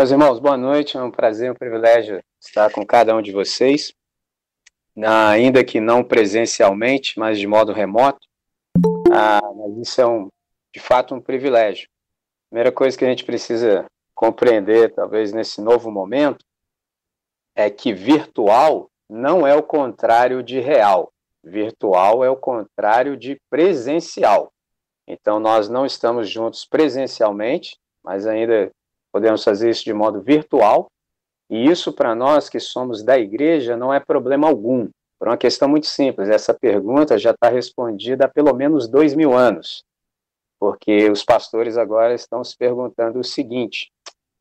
Meus irmãos, boa noite. É um prazer, um privilégio estar com cada um de vocês, ainda que não presencialmente, mas de modo remoto. Ah, mas isso é um, de fato um privilégio. Primeira coisa que a gente precisa compreender, talvez nesse novo momento, é que virtual não é o contrário de real. Virtual é o contrário de presencial. Então, nós não estamos juntos presencialmente, mas ainda podemos fazer isso de modo virtual, e isso para nós que somos da igreja não é problema algum, por uma questão muito simples. Essa pergunta já está respondida há pelo menos dois mil anos, porque os pastores agora estão se perguntando o seguinte: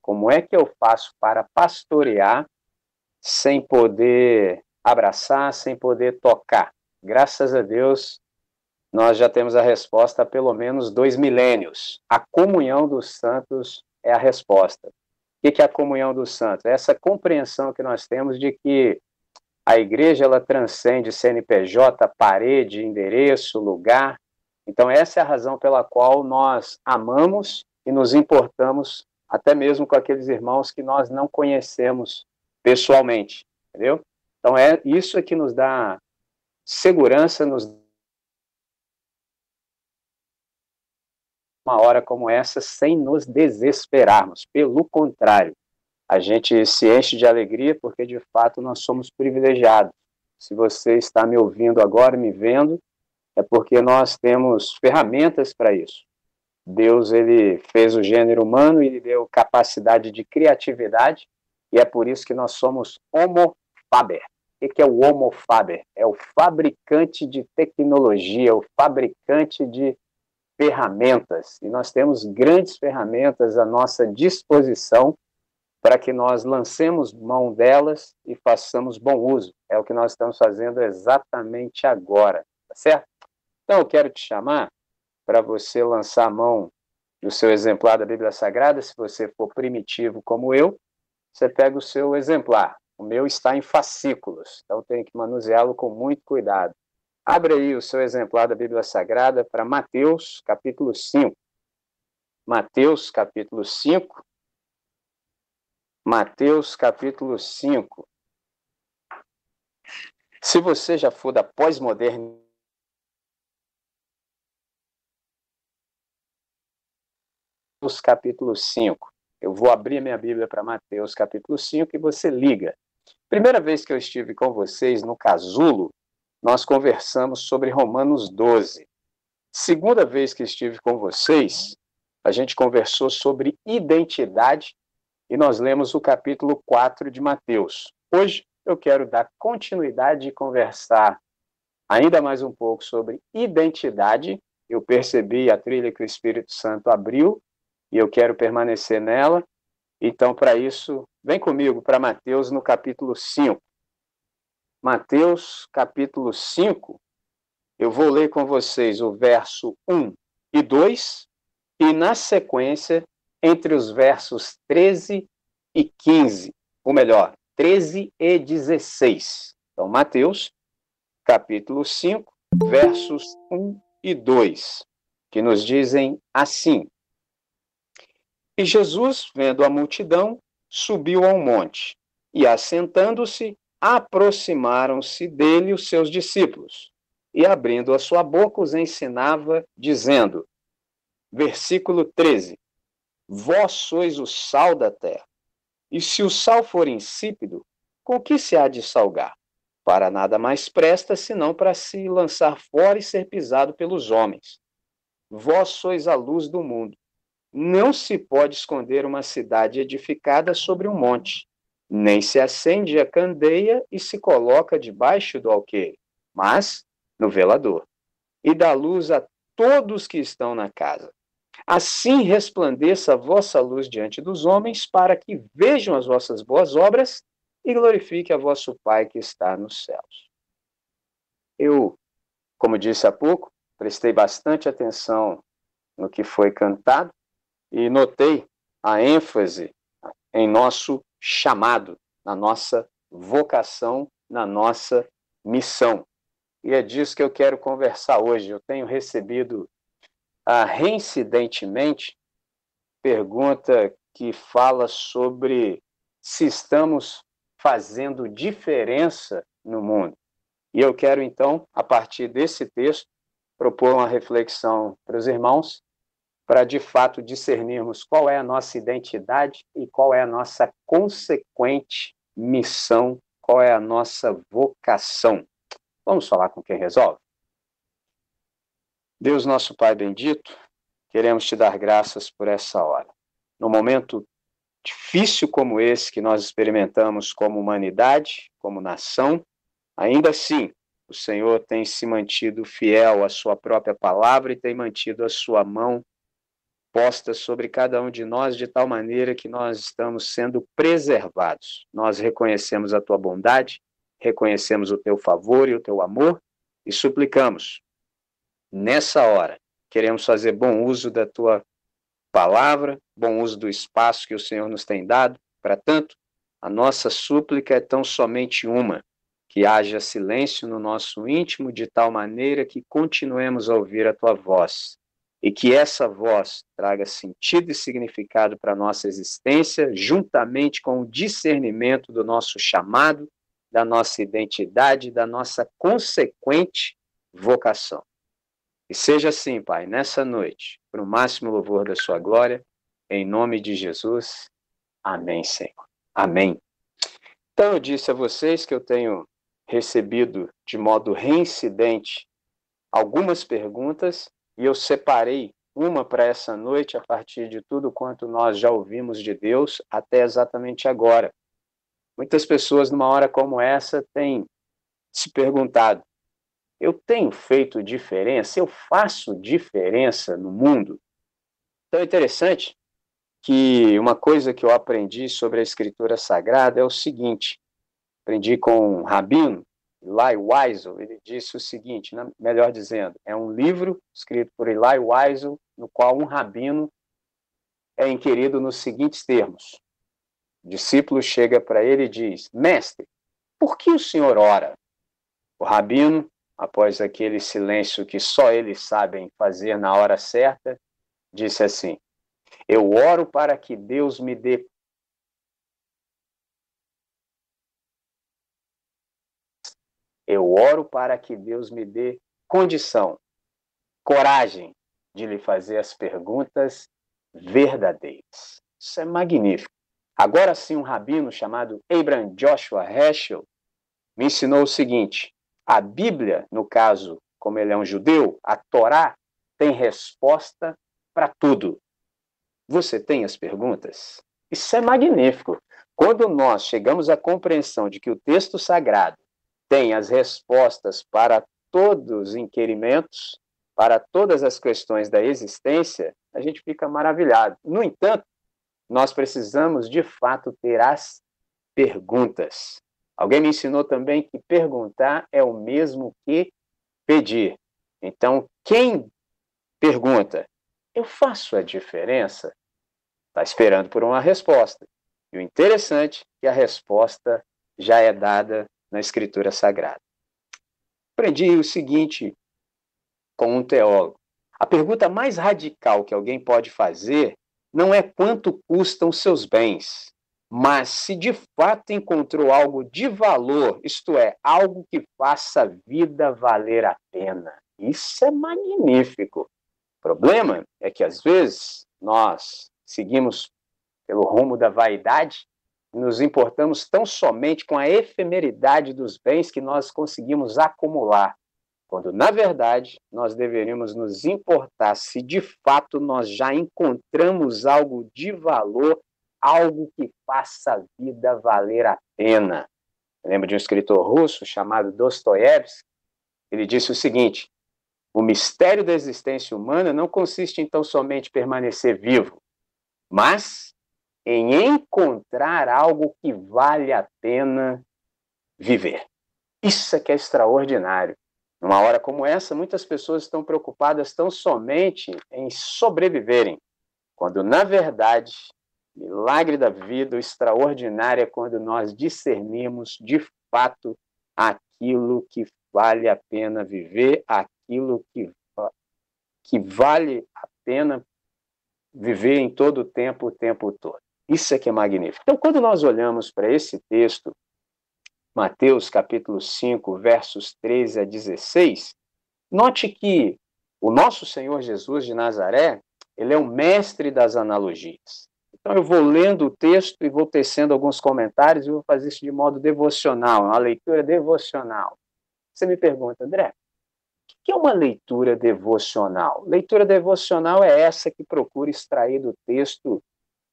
como é que eu faço para pastorear sem poder abraçar, sem poder tocar? Graças a Deus, nós já temos a resposta há pelo menos dois milênios. A comunhão dos santos é a resposta. O que é a comunhão dos santos? É essa compreensão que nós temos de que a igreja ela transcende CNPJ, parede, endereço, lugar. Então essa é a razão pela qual nós amamos e nos importamos até mesmo com aqueles irmãos que nós não conhecemos pessoalmente, entendeu? Então é isso é que nos dá segurança, nos uma hora como essa sem nos desesperarmos. Pelo contrário, a gente se enche de alegria porque de fato nós somos privilegiados. Se você está me ouvindo agora, me vendo, é porque nós temos ferramentas para isso. Deus ele fez o gênero humano e deu capacidade de criatividade e é por isso que nós somos homo faber. O que é o homo faber? É o fabricante de tecnologia, o fabricante de ferramentas, e nós temos grandes ferramentas à nossa disposição para que nós lancemos mão delas e façamos bom uso. É o que nós estamos fazendo exatamente agora, tá certo? Então eu quero te chamar para você lançar a mão do seu exemplar da Bíblia Sagrada, se você for primitivo como eu, você pega o seu exemplar. O meu está em fascículos, então tem que manuseá-lo com muito cuidado. Abre aí o seu exemplar da Bíblia Sagrada para Mateus, capítulo 5. Mateus, capítulo 5. Mateus, capítulo 5. Se você já for da pós-modernidade, Mateus capítulo 5. Eu vou abrir minha Bíblia para Mateus capítulo 5 e você liga. Primeira vez que eu estive com vocês no casulo, nós conversamos sobre Romanos 12. Segunda vez que estive com vocês, a gente conversou sobre identidade e nós lemos o capítulo 4 de Mateus. Hoje eu quero dar continuidade e conversar ainda mais um pouco sobre identidade. Eu percebi a trilha que o Espírito Santo abriu e eu quero permanecer nela. Então, para isso, vem comigo para Mateus no capítulo 5. Mateus capítulo 5, eu vou ler com vocês o verso 1 e 2, e na sequência, entre os versos 13 e 15, ou melhor, 13 e 16. Então, Mateus capítulo 5, versos 1 e 2, que nos dizem assim: E Jesus, vendo a multidão, subiu ao monte, e assentando-se, aproximaram-se dele os seus discípulos, e abrindo a sua boca os ensinava, dizendo, versículo 13: Vós sois o sal da terra, e se o sal for insípido, com que se há de salgar? Para nada mais presta senão para se lançar fora e ser pisado pelos homens. Vós sois a luz do mundo. Não se pode esconder uma cidade edificada sobre um monte nem se acende a candeia e se coloca debaixo do alqueire, mas no velador, e dá luz a todos que estão na casa. Assim resplandeça a vossa luz diante dos homens, para que vejam as vossas boas obras e glorifique a vosso Pai que está nos céus. Eu, como disse há pouco, prestei bastante atenção no que foi cantado e notei a ênfase em nosso chamado, na nossa vocação, na nossa missão. E é disso que eu quero conversar hoje. Eu tenho recebido ah, reincidentemente pergunta que fala sobre se estamos fazendo diferença no mundo. E eu quero, então, a partir desse texto, propor uma reflexão para os irmãos, para de fato discernirmos qual é a nossa identidade e qual é a nossa consequente missão, qual é a nossa vocação. Vamos falar com quem resolve? Deus, nosso Pai bendito, queremos te dar graças por essa hora. No momento difícil como esse que nós experimentamos como humanidade, como nação, ainda assim, o Senhor tem se mantido fiel à sua própria palavra e tem mantido a sua mão posta sobre cada um de nós de tal maneira que nós estamos sendo preservados. Nós reconhecemos a tua bondade, reconhecemos o teu favor e o teu amor e suplicamos. Nessa hora, queremos fazer bom uso da tua palavra, bom uso do espaço que o Senhor nos tem dado. Para tanto, a nossa súplica é tão somente uma: que haja silêncio no nosso íntimo, de tal maneira que continuemos a ouvir a tua voz e que essa voz traga sentido e significado para a nossa existência, juntamente com o discernimento do nosso chamado, da nossa identidade, da nossa consequente vocação. E seja assim, Pai, nessa noite, para o máximo louvor da Sua glória, em nome de Jesus. Amém, Senhor. Amém. Então, eu disse a vocês que eu tenho recebido de modo reincidente algumas perguntas e eu separei uma para essa noite a partir de tudo quanto nós já ouvimos de Deus até exatamente agora. Muitas pessoas, numa hora como essa, têm se perguntado: eu tenho feito diferença? Eu faço diferença no mundo? Então é interessante que uma coisa que eu aprendi sobre a Escritura Sagrada é o seguinte: aprendi com um rabino, Eli Wiesel, ele disse o seguinte, né, melhor dizendo, é um livro escrito por Eli Wiesel, no qual um rabino é inquirido nos seguintes termos: o discípulo chega para ele e diz: Mestre, por que o senhor ora? O rabino, após aquele silêncio que só eles sabem fazer na hora certa, disse assim: Eu oro para que Deus me dê Eu oro para que Deus me dê condição, coragem de lhe fazer as perguntas verdadeiras. Isso é magnífico. Agora sim, um rabino chamado Abraham Joshua Heschel me ensinou o seguinte: a Bíblia, no caso, como ele é um judeu, a Torá tem resposta para tudo. Você tem as perguntas? Isso é magnífico. Quando nós chegamos à compreensão de que o texto sagrado tem as respostas para todos os inquirimentos, para todas as questões da existência, a gente fica maravilhado. No entanto, nós precisamos de fato ter as perguntas. Alguém me ensinou também que perguntar é o mesmo que pedir. Então, quem pergunta, eu faço a diferença? Está esperando por uma resposta. E o interessante é que a resposta já é dada na Escritura Sagrada. Aprendi o seguinte com um teólogo: a pergunta mais radical que alguém pode fazer não é quanto custam seus bens, mas se de fato encontrou algo de valor, isto é, algo que faça a vida valer a pena. Isso é magnífico. O problema é que às vezes nós seguimos pelo rumo da vaidade, nos importamos tão somente com a efemeridade dos bens que nós conseguimos acumular, quando na verdade nós deveríamos nos importar se de fato nós já encontramos algo de valor, algo que faça a vida valer a pena. Eu lembro de um escritor russo chamado Dostoiévski, ele disse o seguinte: o mistério da existência humana não consiste então somente permanecer vivo, mas em encontrar algo que vale a pena viver. Isso é que é extraordinário. Numa hora como essa, muitas pessoas estão preocupadas tão somente em sobreviverem, quando na verdade, milagre da vida, o extraordinário é quando nós discernimos de fato aquilo que vale a pena viver, aquilo que, que vale a pena viver em todo o tempo, o tempo todo. Isso é que é magnífico. Então, quando nós olhamos para esse texto, Mateus capítulo 5, versos 13 a 16, note que o nosso Senhor Jesus de Nazaré, ele é o mestre das analogias. Então eu vou lendo o texto e vou tecendo alguns comentários e vou fazer isso de modo devocional, uma leitura devocional. Você me pergunta, André, o que é uma leitura devocional? Leitura devocional é essa que procura extrair do texto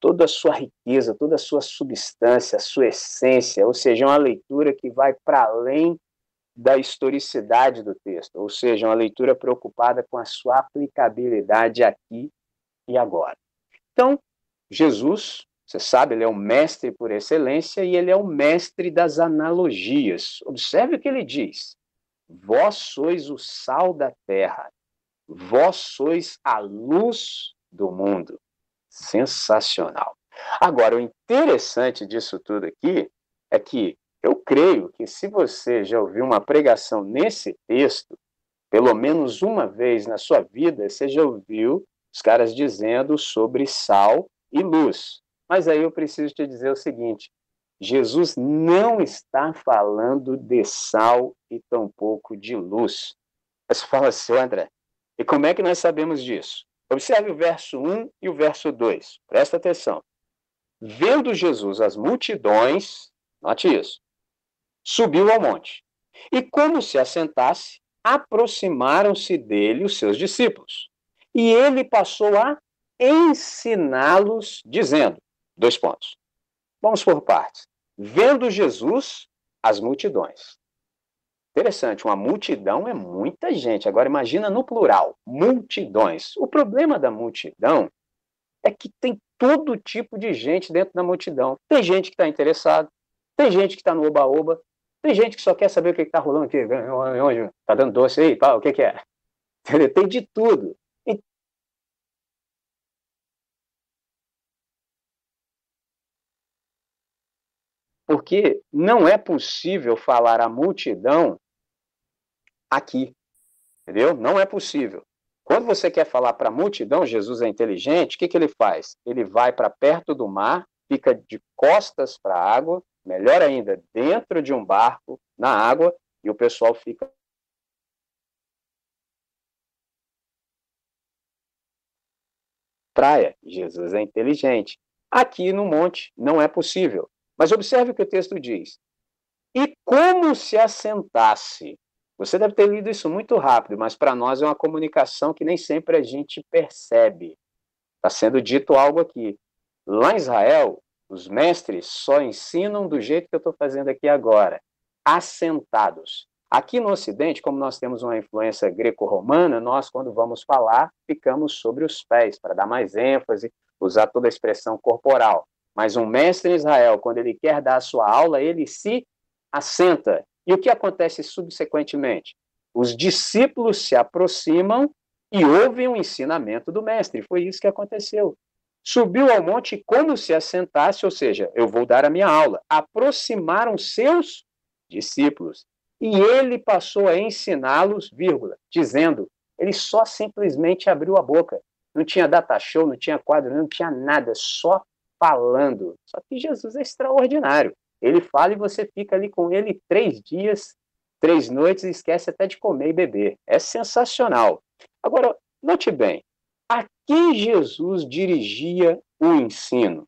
toda a sua riqueza, toda a sua substância, a sua essência, ou seja, uma leitura que vai para além da historicidade do texto, ou seja, uma leitura preocupada com a sua aplicabilidade aqui e agora. Então, Jesus, você sabe, ele é o mestre por excelência e ele é o mestre das analogias. Observe o que ele diz: Vós sois o sal da terra, vós sois a luz do mundo. Sensacional. Agora, o interessante disso tudo aqui é que eu creio que se você já ouviu uma pregação nesse texto, pelo menos uma vez na sua vida, você já ouviu os caras dizendo sobre sal e luz. Mas aí eu preciso te dizer o seguinte: Jesus não está falando de sal e tampouco de luz. Você fala assim, André, e como é que nós sabemos disso? Observe o verso 1 e o verso 2. Presta atenção. Vendo Jesus as multidões, note isso, subiu ao monte. E como se assentasse, aproximaram-se dele os seus discípulos. E ele passou a ensiná-los, dizendo: dois pontos. Vamos por partes. Vendo Jesus, as multidões. Interessante, uma multidão é muita gente. Agora imagina no plural, multidões. O problema da multidão é que tem todo tipo de gente dentro da multidão. Tem gente que está interessado, tem gente que está no oba-oba, tem gente que só quer saber o que está rolando aqui, onde está dando doce aí, pá, o que, que é? Tem de tudo. Porque não é possível falar a multidão aqui, entendeu? Não é possível. Quando você quer falar para a multidão, Jesus é inteligente, o que, que ele faz? Ele vai para perto do mar, fica de costas para a água, melhor ainda, dentro de um barco, na água, e o pessoal fica. Praia, Jesus é inteligente. Aqui no monte não é possível. Mas observe o que o texto diz. E como se assentasse. Você deve ter lido isso muito rápido, mas para nós é uma comunicação que nem sempre a gente percebe. Está sendo dito algo aqui. Lá em Israel, os mestres só ensinam do jeito que eu estou fazendo aqui agora, assentados. Aqui no Ocidente, como nós temos uma influência greco-romana, nós, quando vamos falar, ficamos sobre os pés, para dar mais ênfase, usar toda a expressão corporal. Mas um mestre em Israel, quando ele quer dar a sua aula, ele se assenta. E o que acontece subsequentemente? Os discípulos se aproximam e ouvem o ensinamento do mestre. Foi isso que aconteceu subiu ao monte como se assentasse, ou seja, eu vou dar a minha aula. Aproximaram seus discípulos e ele passou a ensiná-los, dizendo, ele só simplesmente abriu a boca. Não tinha data show, não tinha quadro, não tinha nada, só falando. Só que Jesus é extraordinário. Ele fala e você fica ali com ele três dias, três noites e esquece até de comer e beber. É sensacional. Agora, note bem, a quem Jesus dirigia o ensino?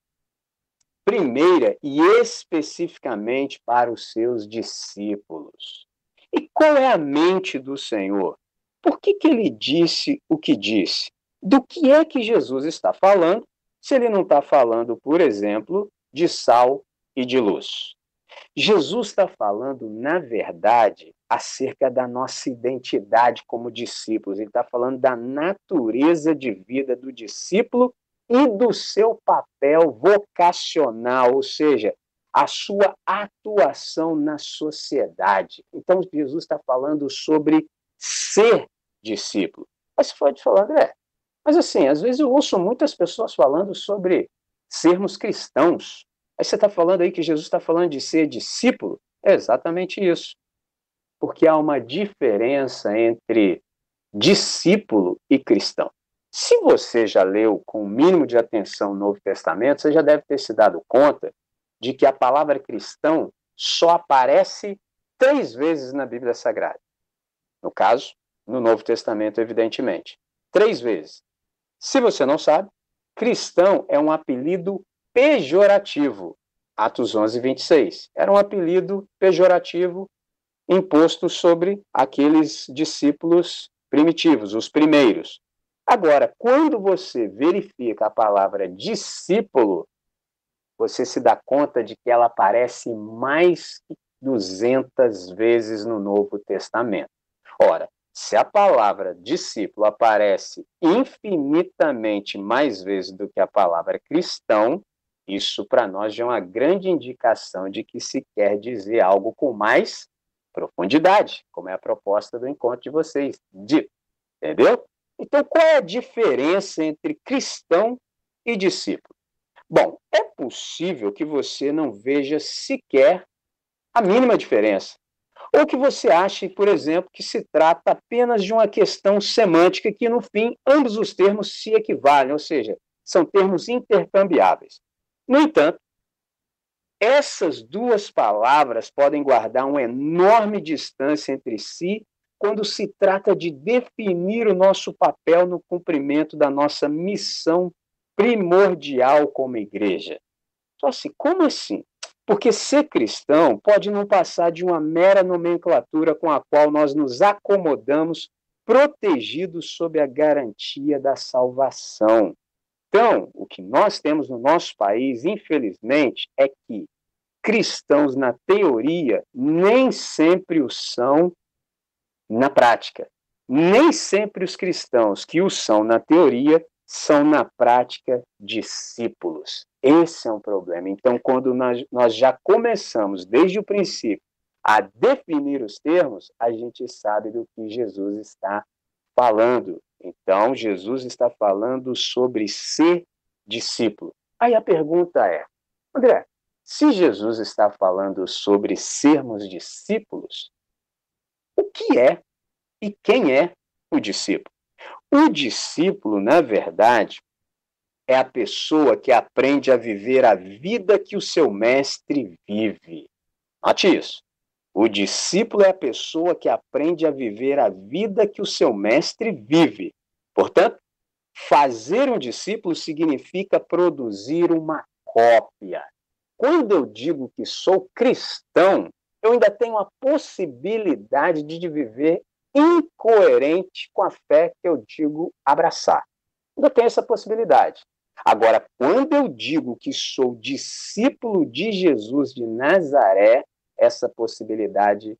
Primeira e especificamente para os seus discípulos. E qual é a mente do Senhor? Por que, que ele disse o que disse? Do que é que Jesus está falando, se ele não está falando, por exemplo, de sal e de luz? Jesus está falando, na verdade, acerca da nossa identidade como discípulos. Ele está falando da natureza de vida do discípulo e do seu papel vocacional, ou seja, a sua atuação na sociedade. Então, Jesus está falando sobre ser discípulo. Mas você pode falar, André, mas assim, às vezes eu ouço muitas pessoas falando sobre sermos cristãos. Aí você está falando aí que Jesus está falando de ser discípulo? É exatamente isso porque há uma diferença entre discípulo e cristão. Se você já leu com o mínimo de atenção o Novo Testamento, você já deve ter se dado conta de que a palavra cristão só aparece três vezes na Bíblia Sagrada. No caso, no Novo Testamento, evidentemente. Três vezes. Se você não sabe, cristão é um apelido pejorativo. Atos 11, 26. Era um apelido pejorativo imposto sobre aqueles discípulos primitivos, os primeiros. Agora, quando você verifica a palavra discípulo, você se dá conta de que ela aparece mais de 200 vezes no Novo Testamento. Ora, se a palavra discípulo aparece infinitamente mais vezes do que a palavra cristão, isso para nós já é uma grande indicação de que se quer dizer algo com mais profundidade, como é a proposta do encontro de vocês. De, entendeu? Então, qual é a diferença entre cristão e discípulo? Bom, é possível que você não veja sequer a mínima diferença. Ou que você ache, por exemplo, que se trata apenas de uma questão semântica que, no fim, ambos os termos se equivalem, ou seja, são termos intercambiáveis. No entanto, essas duas palavras podem guardar uma enorme distância entre si quando se trata de definir o nosso papel no cumprimento da nossa missão primordial como igreja. Só assim, como assim? Porque ser cristão pode não passar de uma mera nomenclatura com a qual nós nos acomodamos, protegidos sob a garantia da salvação. Então, o que nós temos no nosso país, infelizmente, é que cristãos, na teoria, nem sempre o são na prática. Nem sempre os cristãos que o são na teoria são, na prática, discípulos. Esse é um problema. Então, quando nós, nós já começamos, desde o princípio, a definir os termos, a gente sabe do que Jesus está falando. Então, Jesus está falando sobre ser discípulo. Aí a pergunta é: André, se Jesus está falando sobre sermos discípulos, o que é e quem é o discípulo? O discípulo, na verdade, é a pessoa que aprende a viver a vida que o seu mestre vive. Note isso. O discípulo é a pessoa que aprende a viver a vida que o seu mestre vive. Portanto, fazer um discípulo significa produzir uma cópia. Quando eu digo que sou cristão, eu ainda tenho a possibilidade de viver incoerente com a fé que eu digo abraçar. Ainda tem essa possibilidade. Agora, quando eu digo que sou discípulo de Jesus de Nazaré, essa possibilidade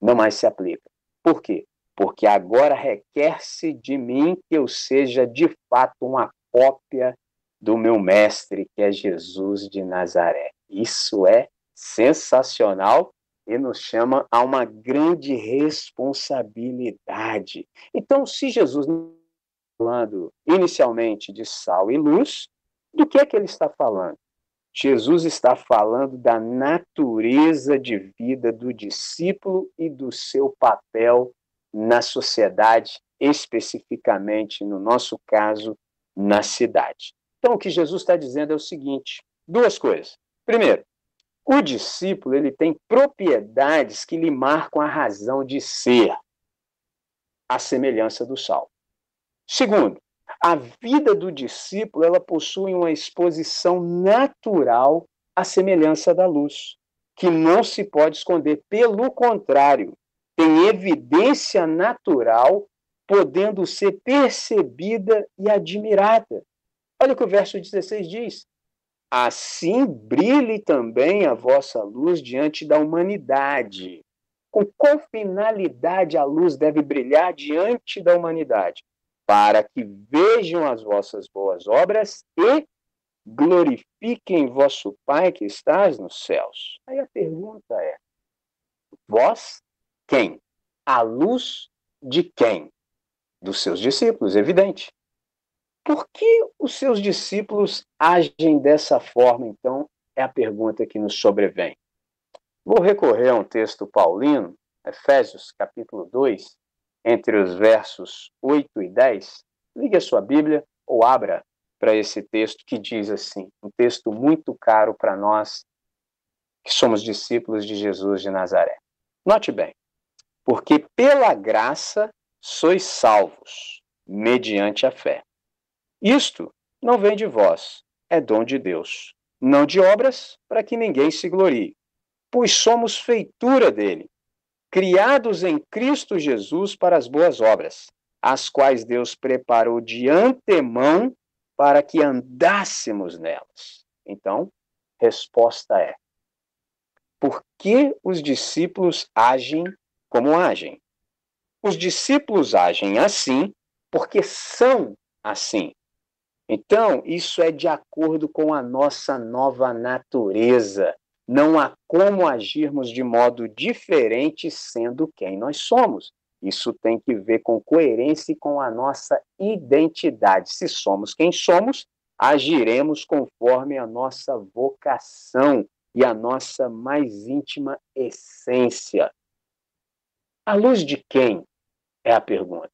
não mais se aplica. Por quê? Porque agora requer-se de mim que eu seja de fato uma cópia do meu mestre, que é Jesus de Nazaré. Isso é sensacional e nos chama a uma grande responsabilidade. Então, se Jesus falando inicialmente de sal e luz, do que é que ele está falando? Jesus está falando da natureza de vida do discípulo e do seu papel na sociedade, especificamente, no nosso caso, na cidade. Então, o que Jesus está dizendo é o seguinte: duas coisas. Primeiro, o discípulo ele tem propriedades que lhe marcam a razão de ser, a semelhança do sal. Segundo, a vida do discípulo ela possui uma exposição natural à semelhança da luz, que não se pode esconder. Pelo contrário, tem evidência natural, podendo ser percebida e admirada. Olha o que o verso 16 diz: Assim brilhe também a vossa luz diante da humanidade. Com qual finalidade a luz deve brilhar diante da humanidade? Para que vejam as vossas boas obras e glorifiquem vosso Pai que estás nos céus. Aí a pergunta é: vós quem? A luz de quem? Dos seus discípulos, evidente. Por que os seus discípulos agem dessa forma, então? É a pergunta que nos sobrevém. Vou recorrer a um texto paulino, Efésios capítulo 2, entre os versos 8 e 10, ligue a sua Bíblia ou abra para esse texto que diz assim, um texto muito caro para nós que somos discípulos de Jesus de Nazaré. Note bem, porque pela graça sois salvos, mediante a fé. Isto não vem de vós, é dom de Deus, não de obras, para que ninguém se glorie, pois somos feitura dele, criados em Cristo Jesus para as boas obras, as quais Deus preparou de antemão para que andássemos nelas. Então, resposta é: por que os discípulos agem como agem? Os discípulos agem assim porque são assim. Então, isso é de acordo com a nossa nova natureza. Não há como agirmos de modo diferente sendo quem nós somos. Isso tem que ver com coerência e com a nossa identidade. Se somos quem somos, agiremos conforme a nossa vocação e a nossa mais íntima essência. À luz de quem? É a pergunta.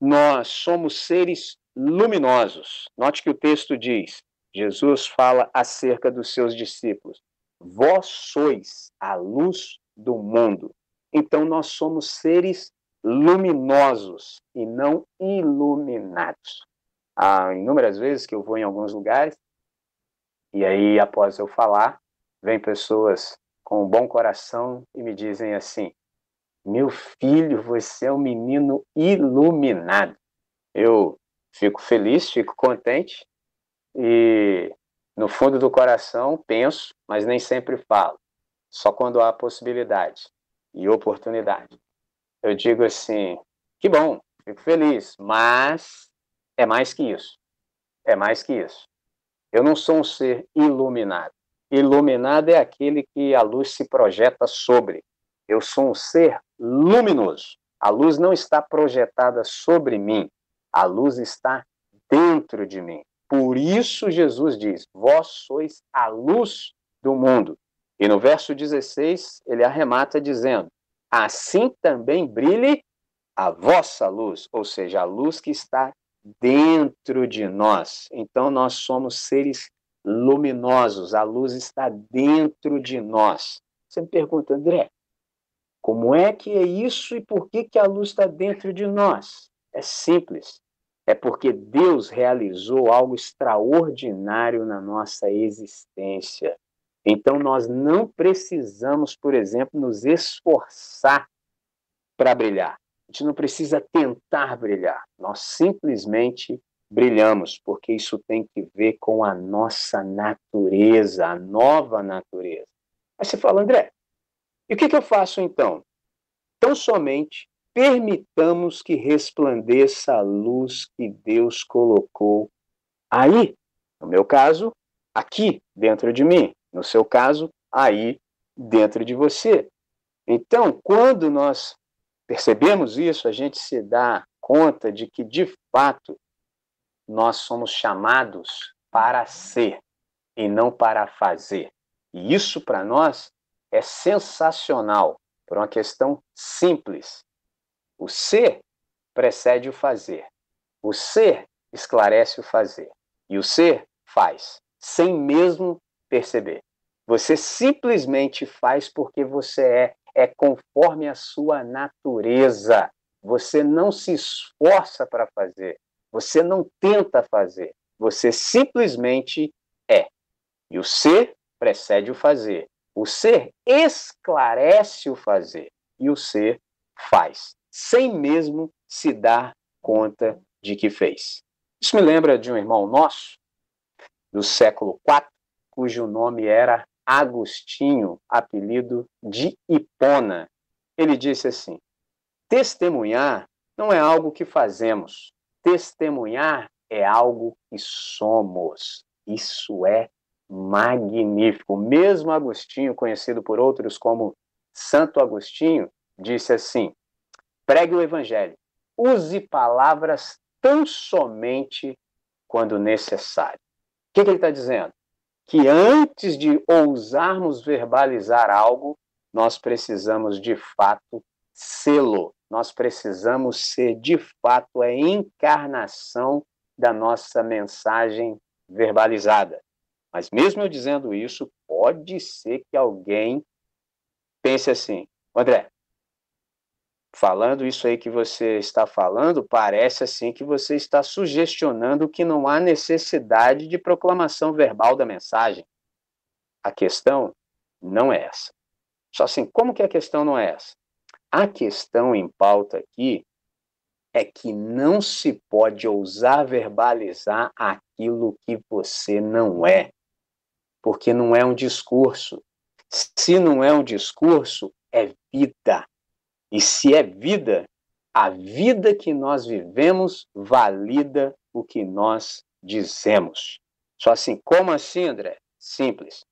Nós somos seres luminosos. Note que o texto diz: Jesus fala acerca dos seus discípulos. Vós sois a luz do mundo. Então nós somos seres luminosos e não iluminados. Há inúmeras vezes que eu vou em alguns lugares e aí após eu falar, vem pessoas com um bom coração e me dizem assim: "Meu filho, você é um menino iluminado". Eu fico feliz, fico contente e no fundo do coração penso, mas nem sempre falo. Só quando há possibilidade e oportunidade. Eu digo assim: que bom, fico feliz, mas é mais que isso. É mais que isso. Eu não sou um ser iluminado. Iluminado é aquele que a luz se projeta sobre. Eu sou um ser luminoso. A luz não está projetada sobre mim, a luz está dentro de mim. Por isso Jesus diz: Vós sois a luz do mundo. E no verso 16, ele arremata dizendo: Assim também brilhe a vossa luz, ou seja, a luz que está dentro de nós. Então nós somos seres luminosos, a luz está dentro de nós. Você me pergunta, André, como é que é isso e por que, que a luz está dentro de nós? É simples. É porque Deus realizou algo extraordinário na nossa existência. Então, nós não precisamos, por exemplo, nos esforçar para brilhar. A gente não precisa tentar brilhar. Nós simplesmente brilhamos, porque isso tem que ver com a nossa natureza, a nova natureza. Aí você fala, André, e o que, que eu faço então? Tão somente permitamos que resplandeça a luz que Deus colocou aí, no meu caso, aqui dentro de mim no seu caso, aí dentro de você. Então, quando nós percebemos isso, a gente se dá conta de que, de fato, nós somos chamados para ser e não para fazer. E isso, para nós, é sensacional, por uma questão simples. O ser precede o fazer. O ser esclarece o fazer. E o ser faz, sem mesmo perceber. Você simplesmente faz porque você é, é conforme a sua natureza. Você não se esforça para fazer, você não tenta fazer, você simplesmente é. E o ser precede o fazer. O ser esclarece o fazer e o ser faz, sem mesmo se dar conta de que fez. Isso me lembra de um irmão nosso, do século IV, cujo nome era Agostinho, apelido de Hipona. Ele disse assim: testemunhar não é algo que fazemos, testemunhar é algo que somos. Isso é magnífico. Mesmo Agostinho, conhecido por outros como Santo Agostinho, disse assim: pregue o evangelho, use palavras tão somente quando necessário. O que, que ele está dizendo? que antes de ousarmos verbalizar algo, nós precisamos de fato sê-lo nós precisamos ser, de fato, a encarnação da nossa mensagem verbalizada. Mas mesmo eu dizendo isso, pode ser que alguém pense assim, André, falando isso aí que você está falando, parece assim que você está sugestionando que não há necessidade de proclamação verbal da mensagem. A questão não é essa. Só assim, como que a questão não é essa? A questão em pauta aqui é que não se pode ousar verbalizar aquilo que você não é, porque não é um discurso. Se não é um discurso, é vida. E se é vida, a vida que nós vivemos valida o que nós dizemos. Só assim, como assim, André? Simples.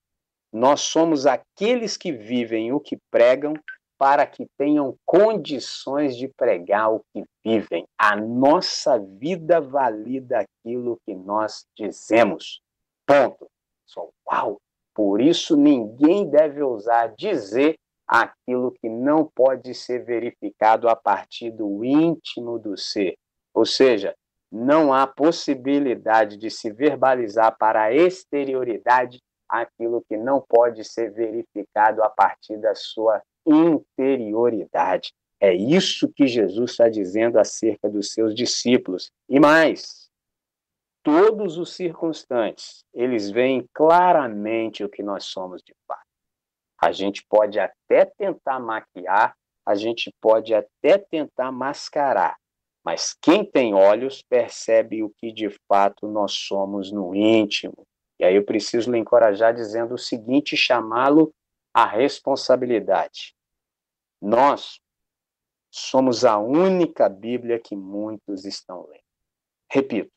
Nós somos aqueles que vivem o que pregam para que tenham condições de pregar o que vivem. A nossa vida valida aquilo que nós dizemos. Ponto. Só uau! Por isso ninguém deve ousar dizer aquilo que não pode ser verificado a partir do íntimo do ser. Ou seja, não há possibilidade de se verbalizar para a exterioridade aquilo que não pode ser verificado a partir da sua interioridade. É isso que Jesus está dizendo acerca dos seus discípulos. E mais, todos os circunstantes, eles veem claramente o que nós somos de fato. A gente pode até tentar maquiar, a gente pode até tentar mascarar, mas quem tem olhos percebe o que de fato nós somos no íntimo. E aí eu preciso lhe encorajar dizendo o seguinte, chamá-lo à responsabilidade. Nós somos a única Bíblia que muitos estão lendo. Repito,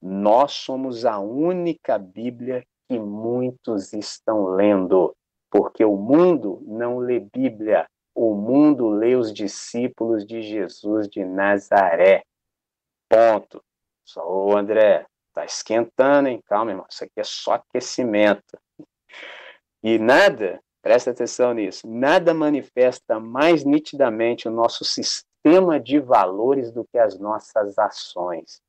nós somos a única Bíblia que muitos estão lendo porque o mundo não lê Bíblia, o mundo lê os discípulos de Jesus de Nazaré. Ponto. Só, ô André, tá esquentando, hein? Calma, irmão, isso aqui é só aquecimento. E nada, presta atenção nisso, nada manifesta mais nitidamente o nosso sistema de valores do que as nossas ações.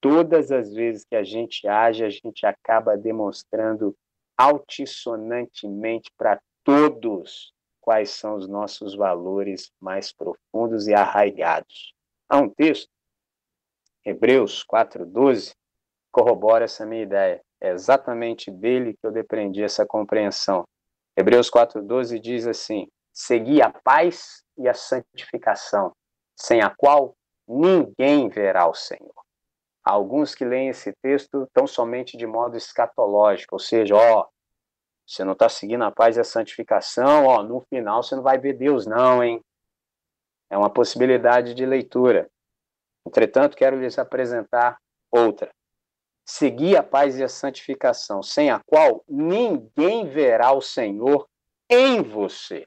Todas as vezes que a gente age, a gente acaba demonstrando altissonantemente para todos quais são os nossos valores mais profundos e arraigados. Há um texto, Hebreus 4,12, corrobora essa minha ideia. É exatamente dele que eu depreendi essa compreensão. Hebreus 4,12 diz assim: Segui a paz e a santificação, sem a qual ninguém verá o Senhor. Alguns que leem esse texto tão somente de modo escatológico, ou seja, ó, você não está seguindo a paz e a santificação, ó, no final você não vai ver Deus, não, hein? É uma possibilidade de leitura. Entretanto, quero lhes apresentar outra. Seguir a paz e a santificação, sem a qual ninguém verá o Senhor em você.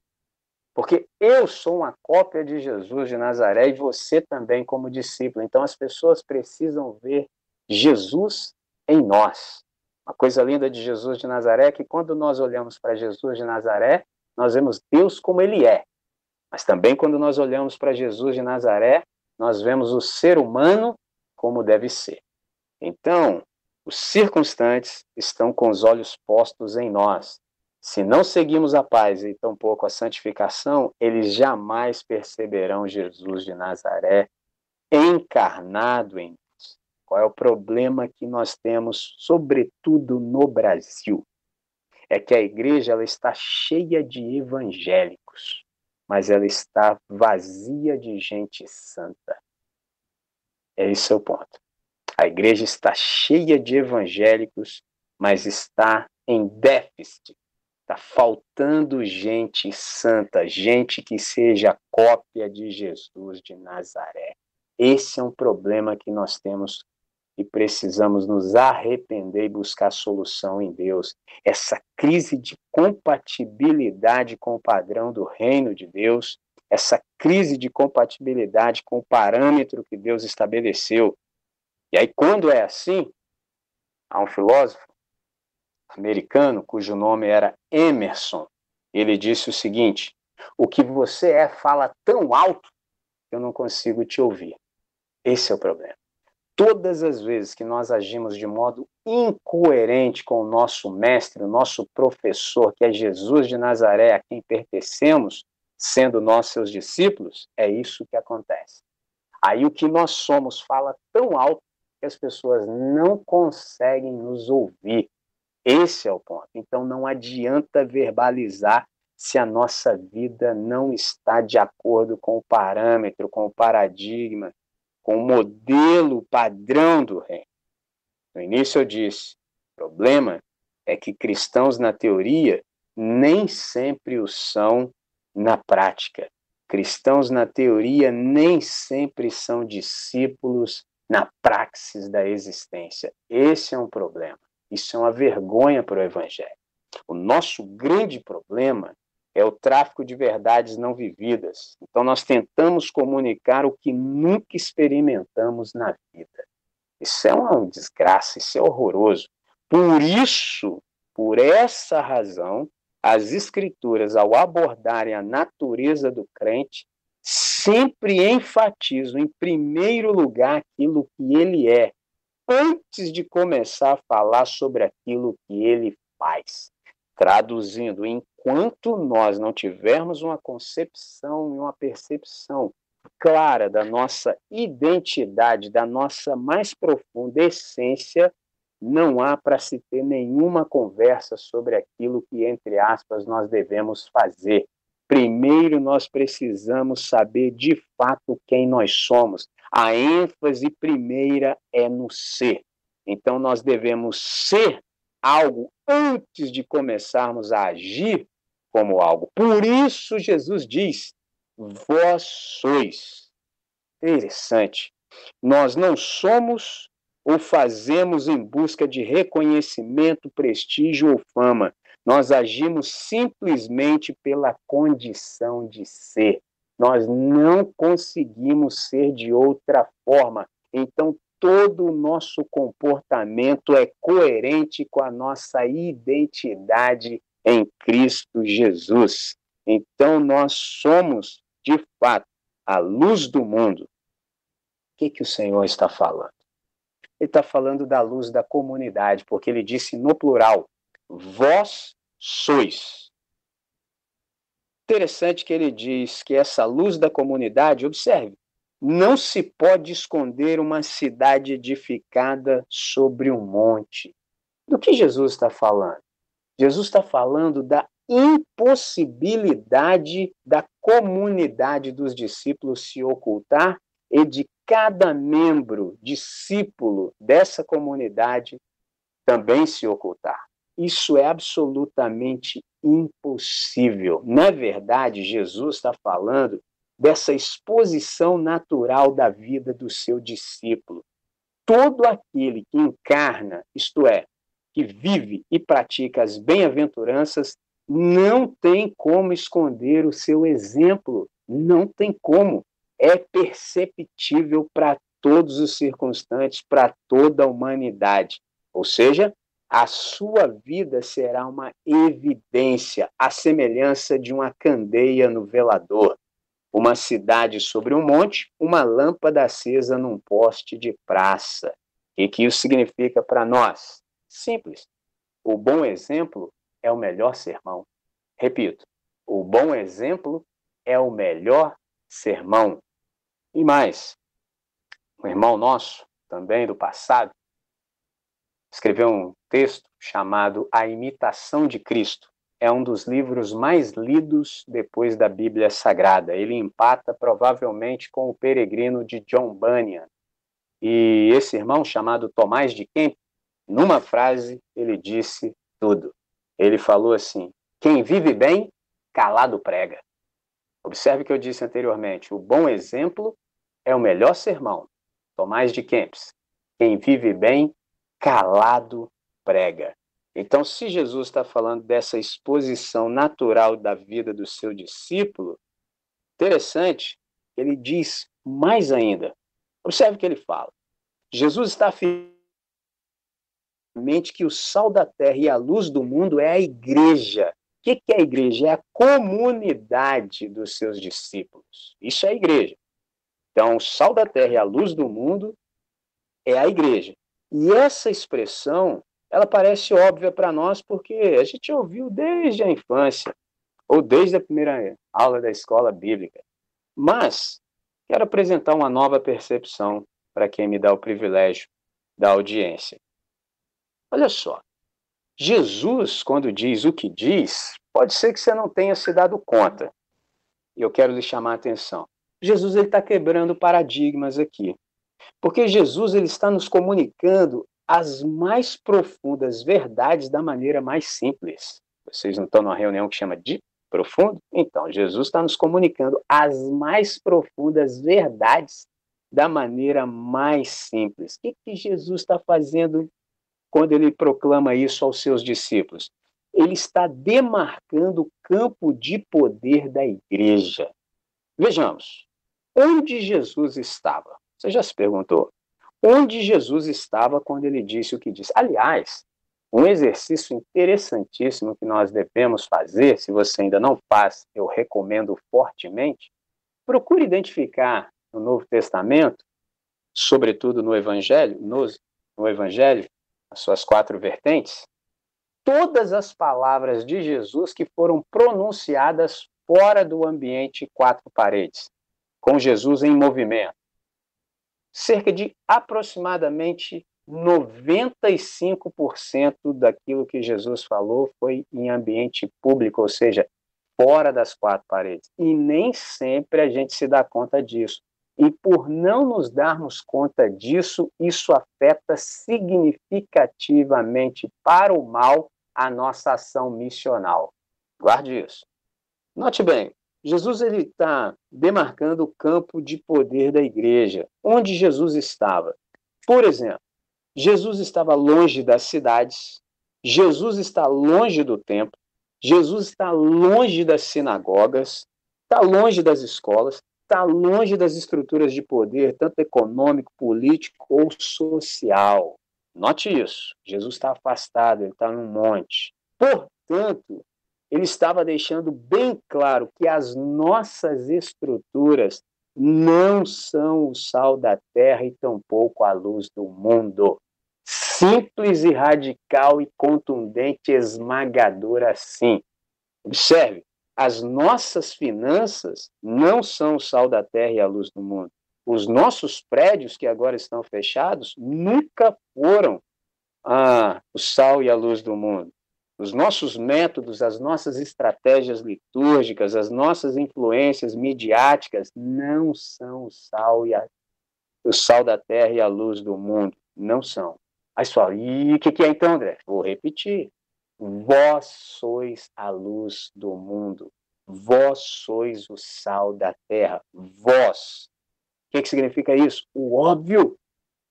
Porque eu sou uma cópia de Jesus de Nazaré e você também como discípulo. Então as pessoas precisam ver Jesus em nós. Uma coisa linda de Jesus de Nazaré é que quando nós olhamos para Jesus de Nazaré, nós vemos Deus como ele é. Mas também quando nós olhamos para Jesus de Nazaré, nós vemos o ser humano como deve ser. Então, os circunstantes estão com os olhos postos em nós. Se não seguimos a paz e tampouco a santificação, eles jamais perceberão Jesus de Nazaré encarnado em nós. Qual é o problema que nós temos, sobretudo no Brasil? É que a igreja ela está cheia de evangélicos, mas ela está vazia de gente santa. Esse é o ponto. A igreja está cheia de evangélicos, mas está em déficit Está faltando gente santa, gente que seja cópia de Jesus de Nazaré. Esse é um problema que nós temos e precisamos nos arrepender e buscar solução em Deus. Essa crise de compatibilidade com o padrão do reino de Deus, essa crise de compatibilidade com o parâmetro que Deus estabeleceu. E aí, quando é assim, há um filósofo americano, cujo nome era Emerson, ele disse o seguinte: O que você é fala tão alto eu não consigo te ouvir. Esse é o problema. Todas as vezes que nós agimos de modo incoerente com o nosso mestre, o nosso professor, que é Jesus de Nazaré, a quem pertencemos, sendo nós seus discípulos, é isso que acontece. Aí o que nós somos fala tão alto que as pessoas não conseguem nos ouvir. Esse é o ponto. Então não adianta verbalizar se a nossa vida não está de acordo com o parâmetro, com o paradigma, com o modelo padrão do reino. No início eu disse: o problema é que cristãos na teoria nem sempre o são na prática. Cristãos na teoria nem sempre são discípulos na praxis da existência. Esse é um problema. Isso é uma vergonha para o Evangelho. O nosso grande problema é o tráfico de verdades não vividas. Então, nós tentamos comunicar o que nunca experimentamos na vida. Isso é uma desgraça, isso é horroroso. Por isso, por essa razão, as Escrituras, ao abordarem a natureza do crente, sempre enfatizam, em primeiro lugar, aquilo que ele é, antes de começar a falar sobre aquilo que ele faz. Traduzindo, enquanto nós não tivermos uma concepção e uma percepção clara da nossa identidade, da nossa mais profunda essência, não há para se ter nenhuma conversa sobre aquilo que, entre aspas, nós devemos fazer. Primeiro, nós precisamos saber de fato quem nós somos. A ênfase primeira é no ser. Então, nós devemos ser algo antes de começarmos a agir como algo. Por isso, Jesus diz: Vós sois. Interessante. Nós não somos ou fazemos em busca de reconhecimento, prestígio ou fama. Nós agimos simplesmente pela condição de ser. Nós não conseguimos ser de outra forma. Então, todo o nosso comportamento é coerente com a nossa identidade em Cristo Jesus. Então, nós somos, de fato, a luz do mundo. O que, que o Senhor está falando? Ele está falando da luz da comunidade, porque ele disse no plural: vós sois. Interessante que ele diz que essa luz da comunidade, observe, não se pode esconder uma cidade edificada sobre um monte. Do que Jesus está falando? Jesus está falando da impossibilidade da comunidade dos discípulos se ocultar e de cada membro, discípulo dessa comunidade também se ocultar. Isso é absolutamente impossível. Na verdade, Jesus está falando dessa exposição natural da vida do seu discípulo. Todo aquele que encarna, isto é, que vive e pratica as bem-aventuranças, não tem como esconder o seu exemplo, não tem como é perceptível para todos os circunstantes, para toda a humanidade. Ou seja, a sua vida será uma evidência, a semelhança de uma candeia no velador, uma cidade sobre um monte, uma lâmpada acesa num poste de praça. O que isso significa para nós? Simples. O bom exemplo é o melhor sermão. Repito, o bom exemplo é o melhor sermão. E mais, um irmão nosso, também do passado, escreveu um texto chamado A Imitação de Cristo. É um dos livros mais lidos depois da Bíblia Sagrada. Ele empata provavelmente com o Peregrino de John Bunyan. E esse irmão, chamado Tomás de Kemp, numa frase, ele disse tudo. Ele falou assim: Quem vive bem, calado prega. Observe que eu disse anteriormente: o bom exemplo é o melhor sermão. Tomás de Kempis. Quem vive bem, calado prega. Então, se Jesus está falando dessa exposição natural da vida do seu discípulo, interessante, ele diz mais ainda. Observe o que ele fala. Jesus está afirmando que o sal da terra e a luz do mundo é a igreja. O que é a igreja? É a comunidade dos seus discípulos. Isso é a igreja. Então, o sal da terra e a luz do mundo é a igreja. E essa expressão, ela parece óbvia para nós porque a gente ouviu desde a infância, ou desde a primeira aula da escola bíblica. Mas quero apresentar uma nova percepção para quem me dá o privilégio da audiência. Olha só, Jesus, quando diz o que diz, pode ser que você não tenha se dado conta. E eu quero lhe chamar a atenção. Jesus está quebrando paradigmas aqui. Porque Jesus ele está nos comunicando as mais profundas verdades da maneira mais simples. Vocês não estão numa reunião que chama de profundo? Então, Jesus está nos comunicando as mais profundas verdades da maneira mais simples. O que, que Jesus está fazendo quando ele proclama isso aos seus discípulos? Ele está demarcando o campo de poder da igreja. Vejamos, onde Jesus estava? Você já se perguntou? Onde Jesus estava quando ele disse o que disse? Aliás, um exercício interessantíssimo que nós devemos fazer, se você ainda não faz, eu recomendo fortemente, procure identificar no Novo Testamento, sobretudo no Evangelho, no, no Evangelho, as suas quatro vertentes, todas as palavras de Jesus que foram pronunciadas fora do ambiente quatro paredes, com Jesus em movimento cerca de aproximadamente 95% daquilo que Jesus falou foi em ambiente público, ou seja, fora das quatro paredes. E nem sempre a gente se dá conta disso. E por não nos darmos conta disso, isso afeta significativamente para o mal a nossa ação missional. Guarde isso. Note bem, Jesus ele está demarcando o campo de poder da igreja, onde Jesus estava. Por exemplo, Jesus estava longe das cidades, Jesus está longe do templo, Jesus está longe das sinagogas, está longe das escolas, está longe das estruturas de poder, tanto econômico, político ou social. Note isso. Jesus está afastado, ele está num monte. Portanto, ele estava deixando bem claro que as nossas estruturas não são o sal da terra e tampouco a luz do mundo. Simples e radical e contundente, esmagadora assim. Observe, as nossas finanças não são o sal da terra e a luz do mundo. Os nossos prédios que agora estão fechados nunca foram ah, o sal e a luz do mundo os nossos métodos, as nossas estratégias litúrgicas, as nossas influências midiáticas não são o sal e a, o sal da terra e a luz do mundo, não são. Aí fala, e o que, que é então, André? Vou repetir. Vós sois a luz do mundo. Vós sois o sal da terra. Vós. O que, que significa isso? O óbvio.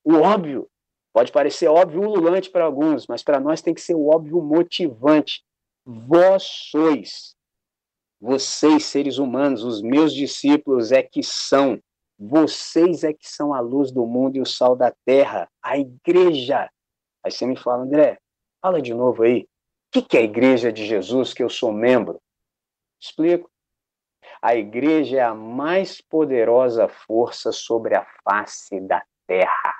O óbvio. Pode parecer óbvio ululante para alguns, mas para nós tem que ser o óbvio motivante. Vós sois, vocês seres humanos, os meus discípulos é que são, vocês é que são a luz do mundo e o sal da terra, a igreja. Aí você me fala, André, fala de novo aí. O que é a igreja de Jesus que eu sou membro? Explico. A igreja é a mais poderosa força sobre a face da terra.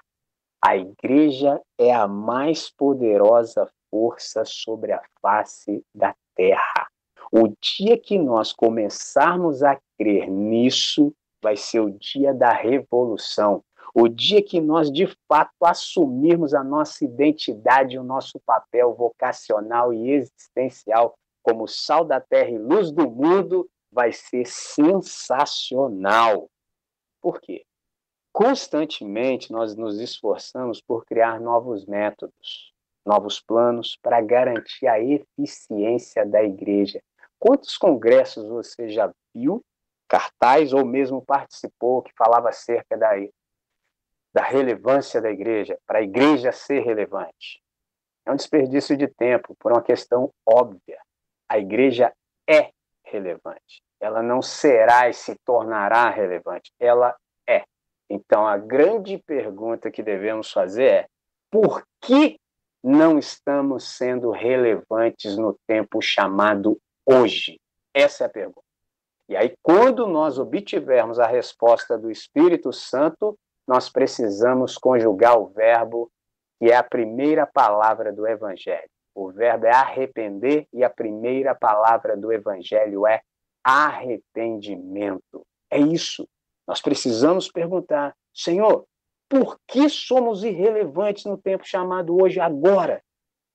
A igreja é a mais poderosa força sobre a face da terra. O dia que nós começarmos a crer nisso, vai ser o dia da revolução. O dia que nós, de fato, assumirmos a nossa identidade, o nosso papel vocacional e existencial como sal da terra e luz do mundo, vai ser sensacional. Por quê? Constantemente nós nos esforçamos por criar novos métodos, novos planos para garantir a eficiência da igreja. Quantos congressos você já viu, cartaz ou mesmo participou, que falava acerca da, da relevância da igreja, para a igreja ser relevante? É um desperdício de tempo por uma questão óbvia. A igreja é relevante. Ela não será e se tornará relevante. Ela então, a grande pergunta que devemos fazer é: por que não estamos sendo relevantes no tempo chamado hoje? Essa é a pergunta. E aí, quando nós obtivermos a resposta do Espírito Santo, nós precisamos conjugar o verbo, que é a primeira palavra do Evangelho. O verbo é arrepender e a primeira palavra do Evangelho é arrependimento. É isso. Nós precisamos perguntar, Senhor, por que somos irrelevantes no tempo chamado hoje, agora?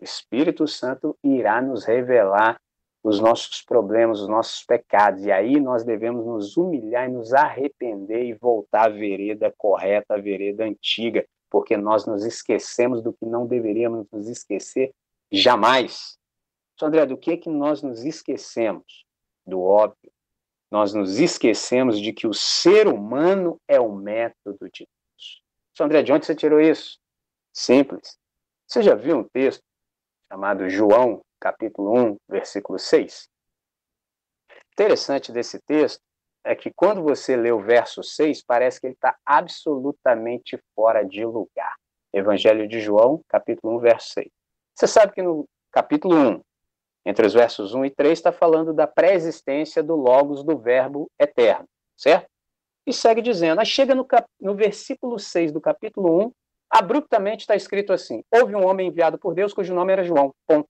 O Espírito Santo irá nos revelar os nossos problemas, os nossos pecados. E aí nós devemos nos humilhar e nos arrepender e voltar à vereda correta, à vereda antiga, porque nós nos esquecemos do que não deveríamos nos esquecer jamais. Só André, do que é que nós nos esquecemos? Do óbvio. Nós nos esquecemos de que o ser humano é o método de Deus. Só André, de onde você tirou isso? Simples. Você já viu um texto chamado João capítulo 1, versículo 6. Interessante desse texto é que quando você lê o verso 6, parece que ele está absolutamente fora de lugar. Evangelho de João, capítulo 1, verso 6. Você sabe que no capítulo 1, entre os versos 1 e 3, está falando da pré-existência do Logos do Verbo eterno, certo? E segue dizendo, aí chega no, cap... no versículo 6 do capítulo 1, abruptamente está escrito assim: Houve um homem enviado por Deus cujo nome era João. Ponto.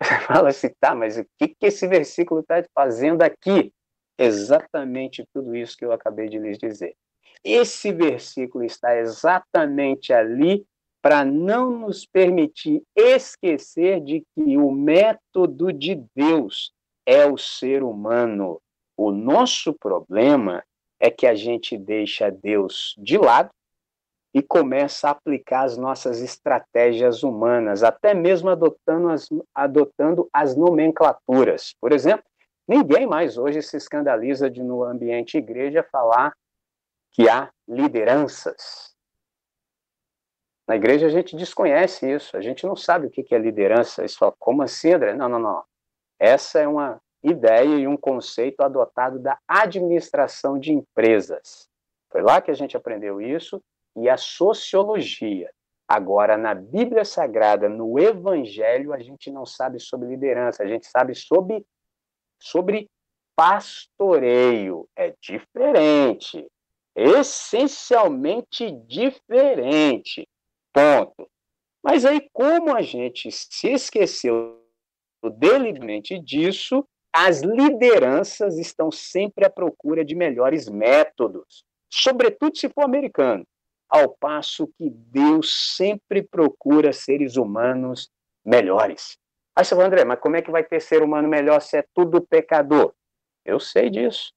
fala assim, tá, mas o que, que esse versículo está fazendo aqui? Exatamente tudo isso que eu acabei de lhes dizer. Esse versículo está exatamente ali para não nos permitir esquecer de que o método de Deus é o ser humano. O nosso problema é que a gente deixa Deus de lado e começa a aplicar as nossas estratégias humanas, até mesmo adotando as, adotando as nomenclaturas. Por exemplo, ninguém mais hoje se escandaliza de, no ambiente igreja, falar que há lideranças. Na igreja a gente desconhece isso, a gente não sabe o que é liderança. Isso fala, como assim, André? Não, não, não. Essa é uma ideia e um conceito adotado da administração de empresas. Foi lá que a gente aprendeu isso e a sociologia. Agora, na Bíblia Sagrada, no Evangelho, a gente não sabe sobre liderança, a gente sabe sobre, sobre pastoreio. É diferente. Essencialmente diferente. Ponto. Mas aí, como a gente se esqueceu deliberadamente disso, as lideranças estão sempre à procura de melhores métodos, sobretudo se for americano ao passo que Deus sempre procura seres humanos melhores. Aí você fala, André, mas como é que vai ter ser humano melhor se é tudo pecador? Eu sei disso.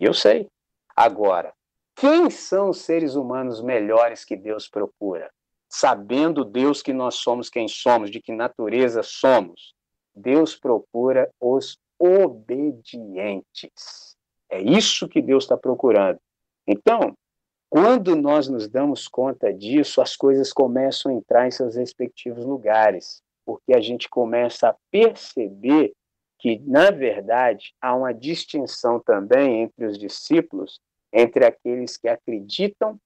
Eu sei. Agora, quem são os seres humanos melhores que Deus procura? Sabendo Deus que nós somos quem somos, de que natureza somos, Deus procura os obedientes. É isso que Deus está procurando. Então, quando nós nos damos conta disso, as coisas começam a entrar em seus respectivos lugares, porque a gente começa a perceber que, na verdade, há uma distinção também entre os discípulos, entre aqueles que acreditam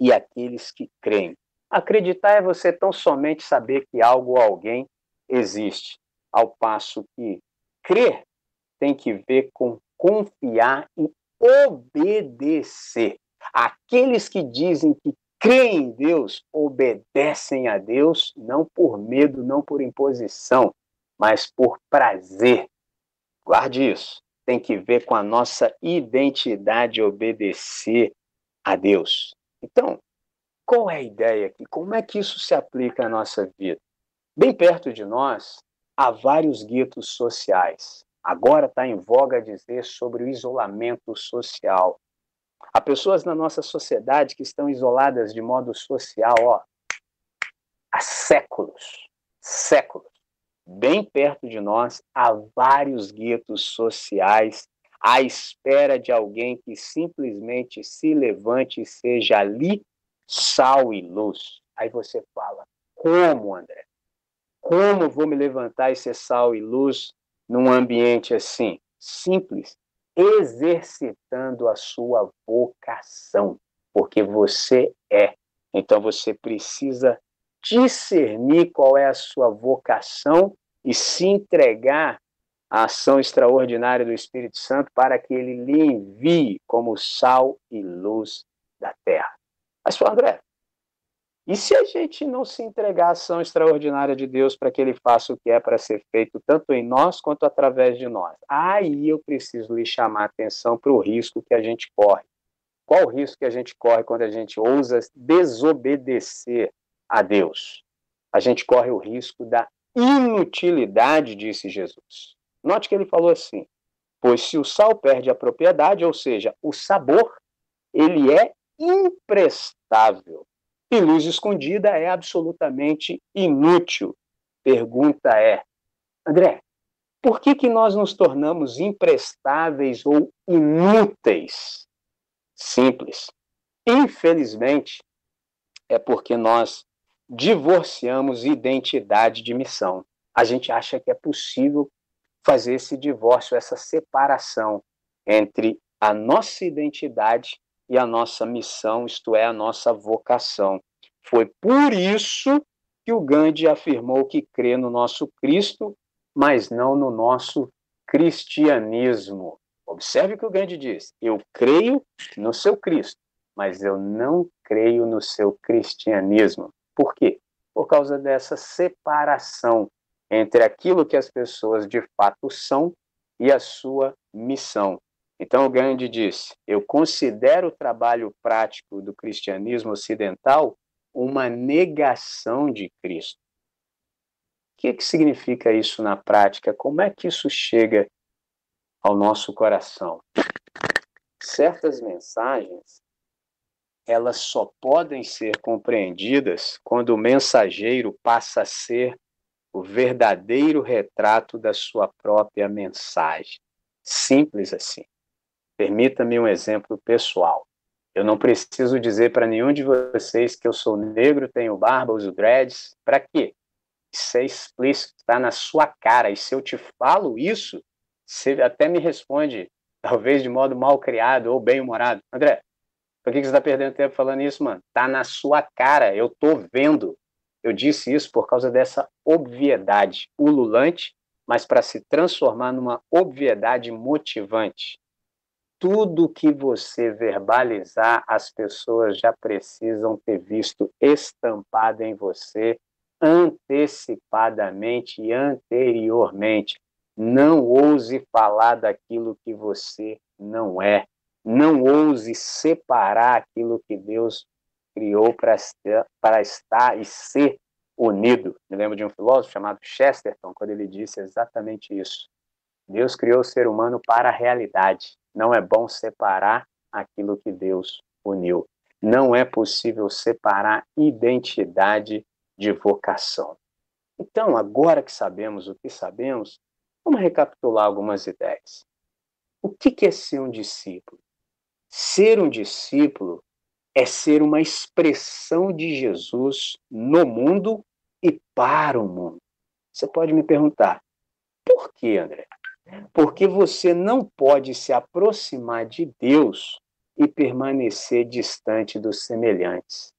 e aqueles que creem. Acreditar é você tão somente saber que algo ou alguém existe, ao passo que crer tem que ver com confiar e obedecer. Aqueles que dizem que creem em Deus obedecem a Deus não por medo, não por imposição, mas por prazer. Guarde isso. Tem que ver com a nossa identidade obedecer a Deus. Então, qual é a ideia aqui? Como é que isso se aplica à nossa vida? Bem perto de nós, há vários guetos sociais. Agora está em voga dizer sobre o isolamento social. Há pessoas na nossa sociedade que estão isoladas de modo social ó, há séculos, séculos. Bem perto de nós há vários guetos sociais à espera de alguém que simplesmente se levante e seja ali sal e luz. Aí você fala: como, André? Como vou me levantar e ser sal e luz num ambiente assim? Simples exercitando a sua vocação, porque você é. Então você precisa discernir qual é a sua vocação e se entregar a ação extraordinária do Espírito Santo para que ele lhe envie como sal e luz da terra. Mas, André, e se a gente não se entregar à ação extraordinária de Deus para que ele faça o que é para ser feito, tanto em nós quanto através de nós? Aí eu preciso lhe chamar a atenção para o risco que a gente corre. Qual o risco que a gente corre quando a gente ousa desobedecer a Deus? A gente corre o risco da inutilidade, disse Jesus. Note que ele falou assim: pois se o sal perde a propriedade, ou seja, o sabor, ele é imprestável e luz escondida é absolutamente inútil. Pergunta é, André, por que, que nós nos tornamos imprestáveis ou inúteis? Simples. Infelizmente, é porque nós divorciamos identidade de missão. A gente acha que é possível fazer esse divórcio, essa separação entre a nossa identidade e a nossa missão, isto é, a nossa vocação. Foi por isso que o Gandhi afirmou que crê no nosso Cristo, mas não no nosso cristianismo. Observe o que o Gandhi diz: eu creio no seu Cristo, mas eu não creio no seu cristianismo. Por quê? Por causa dessa separação entre aquilo que as pessoas de fato são e a sua missão. Então, o Gandhi disse: Eu considero o trabalho prático do cristianismo ocidental uma negação de Cristo. O que, que significa isso na prática? Como é que isso chega ao nosso coração? Certas mensagens elas só podem ser compreendidas quando o mensageiro passa a ser o verdadeiro retrato da sua própria mensagem. Simples assim. Permita-me um exemplo pessoal. Eu não preciso dizer para nenhum de vocês que eu sou negro, tenho barba, uso dreads. Para quê? Isso é explícito, está na sua cara. E se eu te falo isso, você até me responde, talvez de modo mal criado ou bem humorado. André, por que você está perdendo tempo falando isso, mano? Tá na sua cara, eu tô vendo. Eu disse isso por causa dessa obviedade ululante, mas para se transformar numa obviedade motivante tudo que você verbalizar, as pessoas já precisam ter visto estampado em você antecipadamente e anteriormente. Não ouse falar daquilo que você não é. Não ouse separar aquilo que Deus criou para estar e ser unido. Me lembro de um filósofo chamado Chesterton, quando ele disse exatamente isso. Deus criou o ser humano para a realidade não é bom separar aquilo que Deus uniu. Não é possível separar identidade de vocação. Então, agora que sabemos o que sabemos, vamos recapitular algumas ideias. O que é ser um discípulo? Ser um discípulo é ser uma expressão de Jesus no mundo e para o mundo. Você pode me perguntar, por que, André? Porque você não pode se aproximar de Deus e permanecer distante dos semelhantes.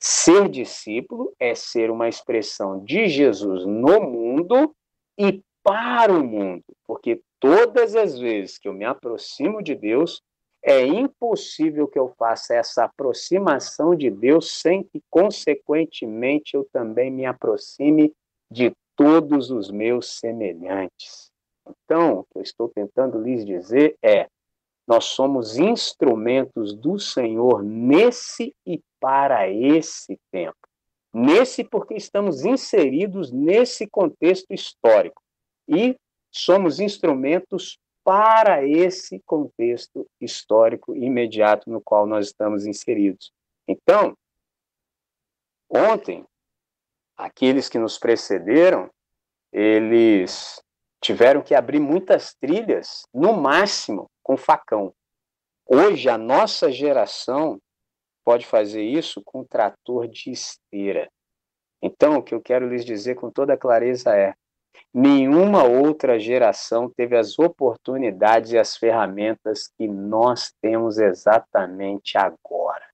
Ser discípulo é ser uma expressão de Jesus no mundo e para o mundo, porque todas as vezes que eu me aproximo de Deus, é impossível que eu faça essa aproximação de Deus sem que, consequentemente, eu também me aproxime de todos os meus semelhantes. Então, o que eu estou tentando lhes dizer é: nós somos instrumentos do Senhor nesse e para esse tempo. Nesse, porque estamos inseridos nesse contexto histórico. E somos instrumentos para esse contexto histórico imediato no qual nós estamos inseridos. Então, ontem, aqueles que nos precederam, eles tiveram que abrir muitas trilhas, no máximo com facão. Hoje, a nossa geração pode fazer isso com trator de esteira. Então, o que eu quero lhes dizer com toda clareza é: nenhuma outra geração teve as oportunidades e as ferramentas que nós temos exatamente agora.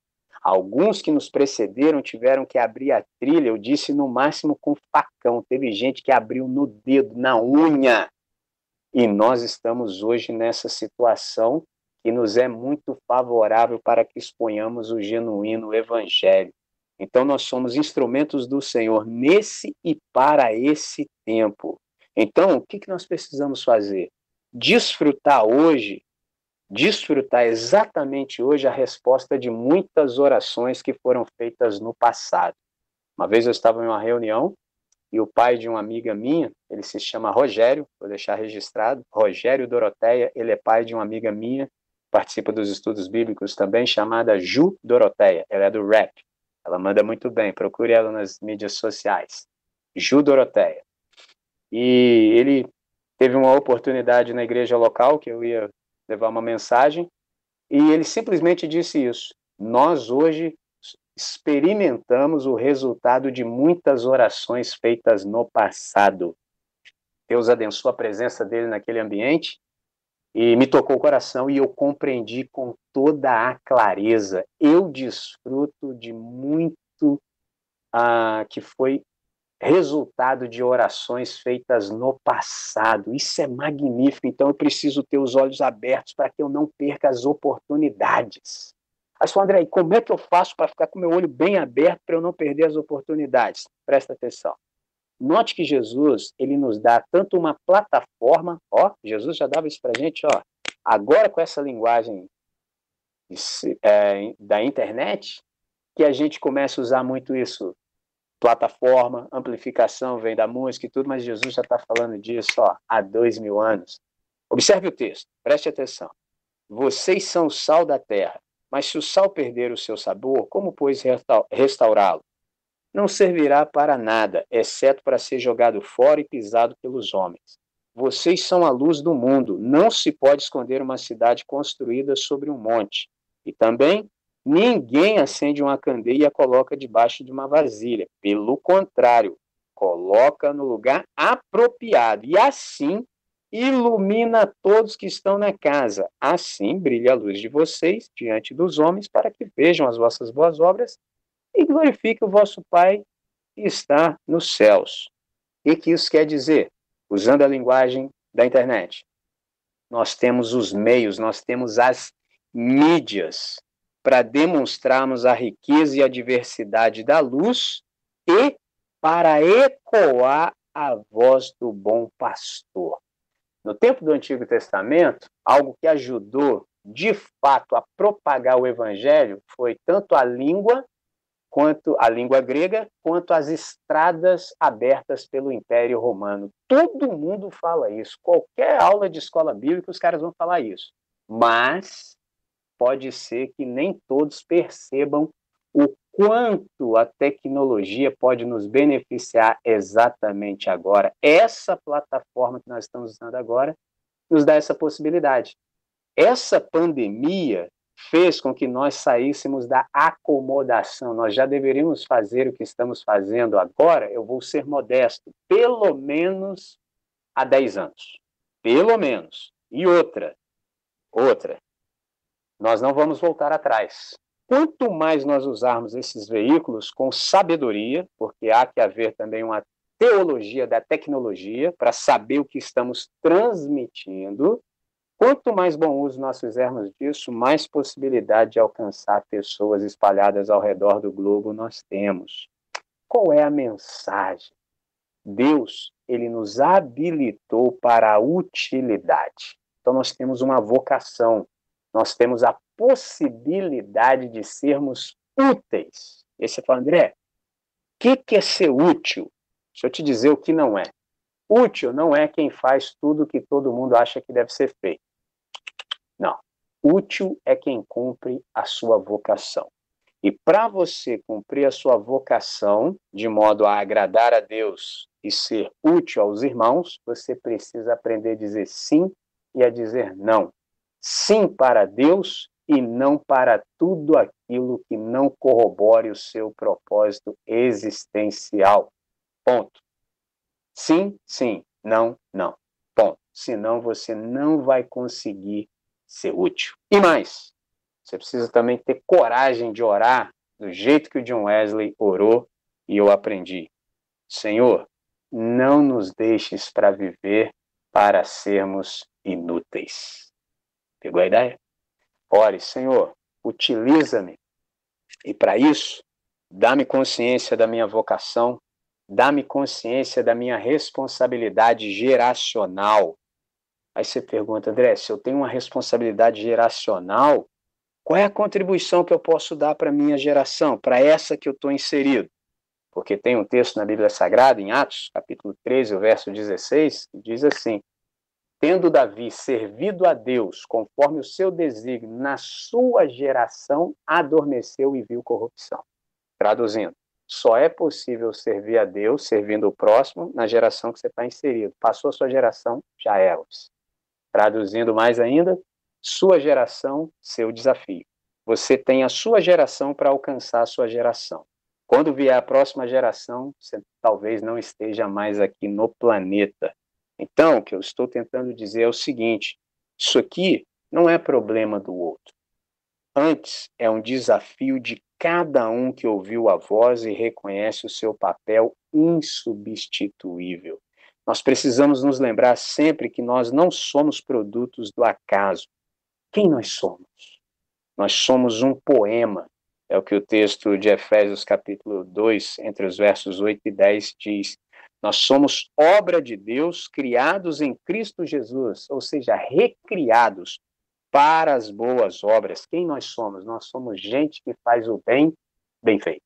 Alguns que nos precederam tiveram que abrir a trilha, eu disse no máximo com facão. Teve gente que abriu no dedo, na unha. E nós estamos hoje nessa situação que nos é muito favorável para que exponhamos o genuíno evangelho. Então, nós somos instrumentos do Senhor nesse e para esse tempo. Então, o que, que nós precisamos fazer? Desfrutar hoje, desfrutar exatamente hoje a resposta de muitas orações que foram feitas no passado. Uma vez eu estava em uma reunião e o pai de uma amiga minha, ele se chama Rogério, vou deixar registrado, Rogério Doroteia, ele é pai de uma amiga minha, participa dos estudos bíblicos também, chamada Ju Doroteia, ela é do rap, ela manda muito bem, procure ela nas mídias sociais. Ju Doroteia. E ele teve uma oportunidade na igreja local que eu ia levar uma mensagem, e ele simplesmente disse isso. Nós hoje experimentamos o resultado de muitas orações feitas no passado. Deus abençoe a presença dele naquele ambiente e me tocou o coração e eu compreendi com toda a clareza. Eu desfruto de muito ah, que foi resultado de orações feitas no passado. Isso é magnífico. Então eu preciso ter os olhos abertos para que eu não perca as oportunidades. Aí você André, como é que eu faço para ficar com meu olho bem aberto para eu não perder as oportunidades? Presta atenção. Note que Jesus, ele nos dá tanto uma plataforma, ó, Jesus já dava isso para gente, ó, agora com essa linguagem é, da internet, que a gente começa a usar muito isso, plataforma, amplificação vem da música e tudo, mas Jesus já está falando disso ó, há dois mil anos. Observe o texto, preste atenção. Vocês são o sal da terra, mas se o sal perder o seu sabor, como, pois, restaurá-lo? não servirá para nada, exceto para ser jogado fora e pisado pelos homens. Vocês são a luz do mundo. Não se pode esconder uma cidade construída sobre um monte. E também, ninguém acende uma candeia e a coloca debaixo de uma vasilha. Pelo contrário, coloca no lugar apropriado. E assim ilumina todos que estão na casa. Assim brilha a luz de vocês diante dos homens, para que vejam as vossas boas obras e glorifique o vosso Pai que está nos céus. O que isso quer dizer? Usando a linguagem da internet. Nós temos os meios, nós temos as mídias para demonstrarmos a riqueza e a diversidade da luz e para ecoar a voz do bom pastor. No tempo do Antigo Testamento, algo que ajudou de fato a propagar o evangelho foi tanto a língua quanto a língua grega, quanto as estradas abertas pelo Império Romano. Todo mundo fala isso. Qualquer aula de escola bíblica, os caras vão falar isso. Mas pode ser que nem todos percebam o quanto a tecnologia pode nos beneficiar exatamente agora. Essa plataforma que nós estamos usando agora nos dá essa possibilidade. Essa pandemia fez com que nós saíssemos da acomodação. Nós já deveríamos fazer o que estamos fazendo agora, eu vou ser modesto, pelo menos há 10 anos. Pelo menos. E outra, outra, nós não vamos voltar atrás. Quanto mais nós usarmos esses veículos com sabedoria, porque há que haver também uma teologia da tecnologia para saber o que estamos transmitindo, Quanto mais bom uso nós fizermos disso, mais possibilidade de alcançar pessoas espalhadas ao redor do globo nós temos. Qual é a mensagem? Deus, ele nos habilitou para a utilidade. Então nós temos uma vocação, nós temos a possibilidade de sermos úteis. E você fala, André, o que, que é ser útil? Deixa eu te dizer o que não é. Útil não é quem faz tudo que todo mundo acha que deve ser feito. Não. Útil é quem cumpre a sua vocação. E para você cumprir a sua vocação de modo a agradar a Deus e ser útil aos irmãos, você precisa aprender a dizer sim e a dizer não. Sim para Deus e não para tudo aquilo que não corrobore o seu propósito existencial. Ponto. Sim, sim, não, não. Ponto. Senão você não vai conseguir ser útil. E mais, você precisa também ter coragem de orar do jeito que o John Wesley orou e eu aprendi. Senhor, não nos deixes para viver para sermos inúteis. Pegou a ideia? Ore, Senhor, utiliza-me. E para isso, dá-me consciência da minha vocação, dá-me consciência da minha responsabilidade geracional. Aí você pergunta, André, se eu tenho uma responsabilidade geracional, qual é a contribuição que eu posso dar para a minha geração, para essa que eu estou inserido? Porque tem um texto na Bíblia Sagrada, em Atos, capítulo 13, o verso 16, que diz assim: Tendo Davi servido a Deus conforme o seu desígnio na sua geração, adormeceu e viu corrupção. Traduzindo, só é possível servir a Deus servindo o próximo na geração que você está inserido. Passou a sua geração, já é. Traduzindo mais ainda, sua geração, seu desafio. Você tem a sua geração para alcançar a sua geração. Quando vier a próxima geração, você talvez não esteja mais aqui no planeta. Então, o que eu estou tentando dizer é o seguinte: isso aqui não é problema do outro. Antes, é um desafio de cada um que ouviu a voz e reconhece o seu papel insubstituível. Nós precisamos nos lembrar sempre que nós não somos produtos do acaso. Quem nós somos? Nós somos um poema é o que o texto de Efésios, capítulo 2, entre os versos 8 e 10, diz. Nós somos obra de Deus, criados em Cristo Jesus, ou seja, recriados para as boas obras. Quem nós somos? Nós somos gente que faz o bem bem feito.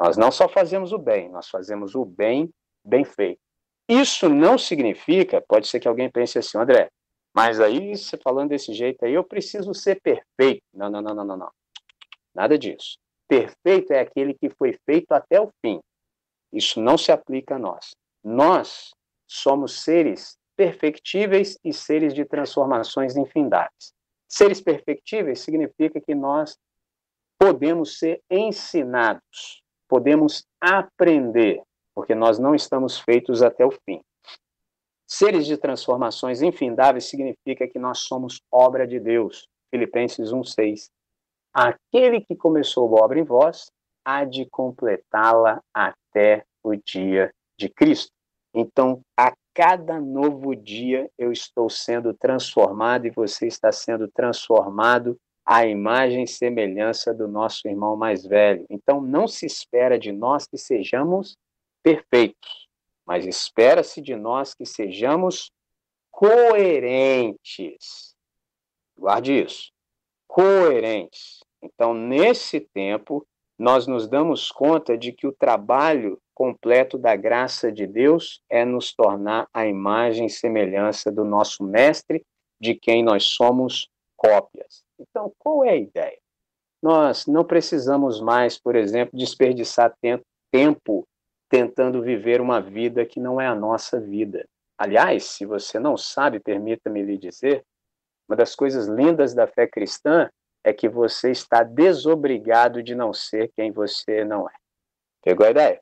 Nós não só fazemos o bem, nós fazemos o bem bem feito. Isso não significa, pode ser que alguém pense assim, André, mas aí você falando desse jeito aí, eu preciso ser perfeito. Não, não, não, não, não, não. Nada disso. Perfeito é aquele que foi feito até o fim. Isso não se aplica a nós. Nós somos seres perfectíveis e seres de transformações infindáveis. Seres perfectíveis significa que nós podemos ser ensinados, podemos aprender, porque nós não estamos feitos até o fim. Seres de transformações infindáveis significa que nós somos obra de Deus. Filipenses 1:6. Aquele que começou a obra em vós, há de completá-la até o dia de Cristo. Então, a cada novo dia eu estou sendo transformado e você está sendo transformado à imagem e semelhança do nosso irmão mais velho. Então, não se espera de nós que sejamos perfeitos, mas espera-se de nós que sejamos coerentes. Guarde isso. Coerentes. Então, nesse tempo, nós nos damos conta de que o trabalho completo da graça de Deus é nos tornar a imagem e semelhança do nosso Mestre, de quem nós somos cópias. Então, qual é a ideia? Nós não precisamos mais, por exemplo, desperdiçar tempo tentando viver uma vida que não é a nossa vida. Aliás, se você não sabe, permita-me lhe dizer, uma das coisas lindas da fé cristã é que você está desobrigado de não ser quem você não é. Pegou a ideia?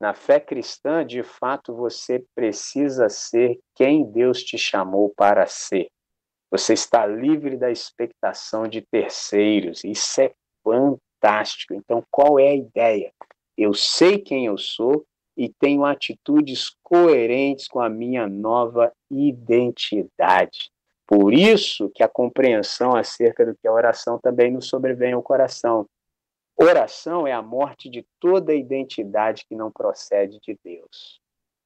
Na fé cristã, de fato, você precisa ser quem Deus te chamou para ser. Você está livre da expectação de terceiros. Isso é fantástico. Então, qual é a ideia? Eu sei quem eu sou e tenho atitudes coerentes com a minha nova identidade. Por isso que a compreensão acerca do que é oração também nos sobrevém ao coração. Oração é a morte de toda identidade que não procede de Deus.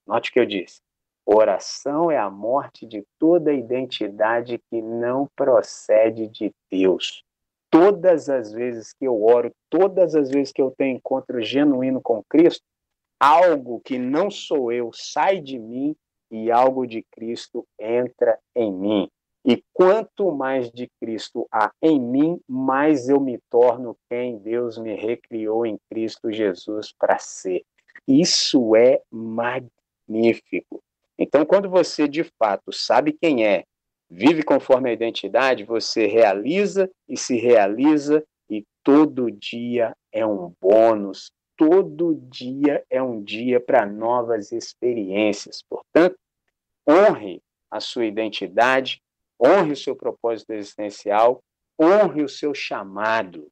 Note o que eu disse. Oração é a morte de toda identidade que não procede de Deus. Todas as vezes que eu oro, todas as vezes que eu tenho encontro genuíno com Cristo, algo que não sou eu sai de mim e algo de Cristo entra em mim. E quanto mais de Cristo há em mim, mais eu me torno quem Deus me recriou em Cristo Jesus para ser. Isso é magnífico. Então, quando você de fato sabe quem é, vive conforme a identidade, você realiza e se realiza, e todo dia é um bônus, todo dia é um dia para novas experiências. Portanto, honre a sua identidade, honre o seu propósito existencial, honre o seu chamado.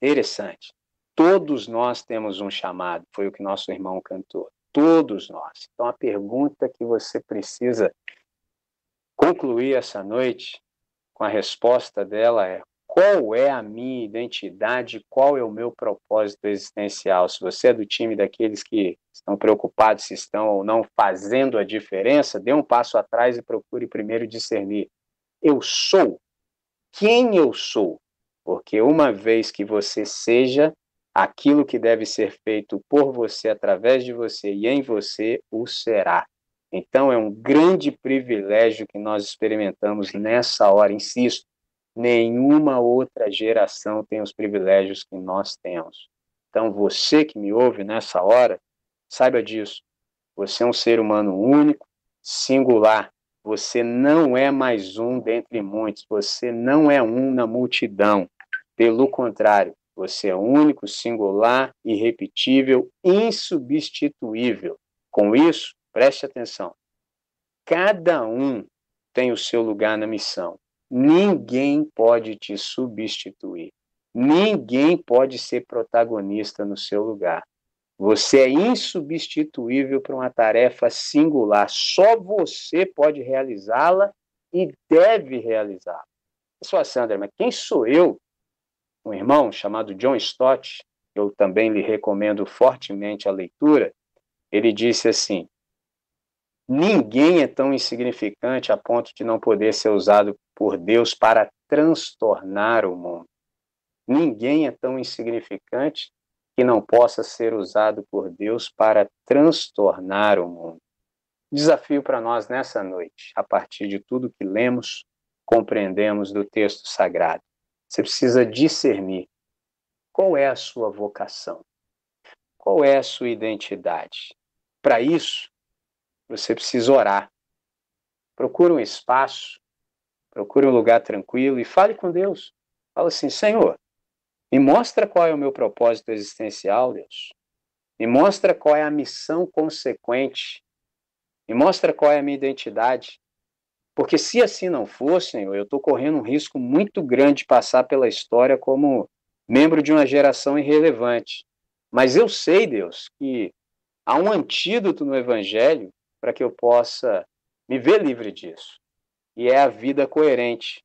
Interessante. Todos nós temos um chamado, foi o que nosso irmão cantou. todos nós. Então, a pergunta que você precisa concluir essa noite com a resposta dela é: qual é a minha identidade, qual é o meu propósito existencial? Se você é do time daqueles que estão preocupados se estão ou não fazendo a diferença, dê um passo atrás e procure primeiro discernir. Eu sou quem eu sou, porque uma vez que você seja aquilo que deve ser feito por você, através de você e em você, o será. Então é um grande privilégio que nós experimentamos nessa hora, insisto. Nenhuma outra geração tem os privilégios que nós temos. Então você que me ouve nessa hora, saiba disso. Você é um ser humano único, singular. Você não é mais um dentre muitos. Você não é um na multidão. Pelo contrário, você é único, singular, irrepetível, insubstituível. Com isso, Preste atenção. Cada um tem o seu lugar na missão. Ninguém pode te substituir. Ninguém pode ser protagonista no seu lugar. Você é insubstituível para uma tarefa singular. Só você pode realizá-la e deve realizá-la. Pessoal, Sandra, mas quem sou eu? Um irmão chamado John Stott, eu também lhe recomendo fortemente a leitura. Ele disse assim: Ninguém é tão insignificante a ponto de não poder ser usado por Deus para transtornar o mundo. Ninguém é tão insignificante que não possa ser usado por Deus para transtornar o mundo. Desafio para nós nessa noite, a partir de tudo que lemos, compreendemos do texto sagrado. Você precisa discernir qual é a sua vocação, qual é a sua identidade. Para isso, você precisa orar. Procure um espaço, procure um lugar tranquilo e fale com Deus. Fala assim: Senhor, me mostra qual é o meu propósito existencial, Deus. Me mostra qual é a missão consequente. Me mostra qual é a minha identidade. Porque se assim não for, Senhor, eu estou correndo um risco muito grande de passar pela história como membro de uma geração irrelevante. Mas eu sei, Deus, que há um antídoto no Evangelho para que eu possa me ver livre disso. E é a vida coerente.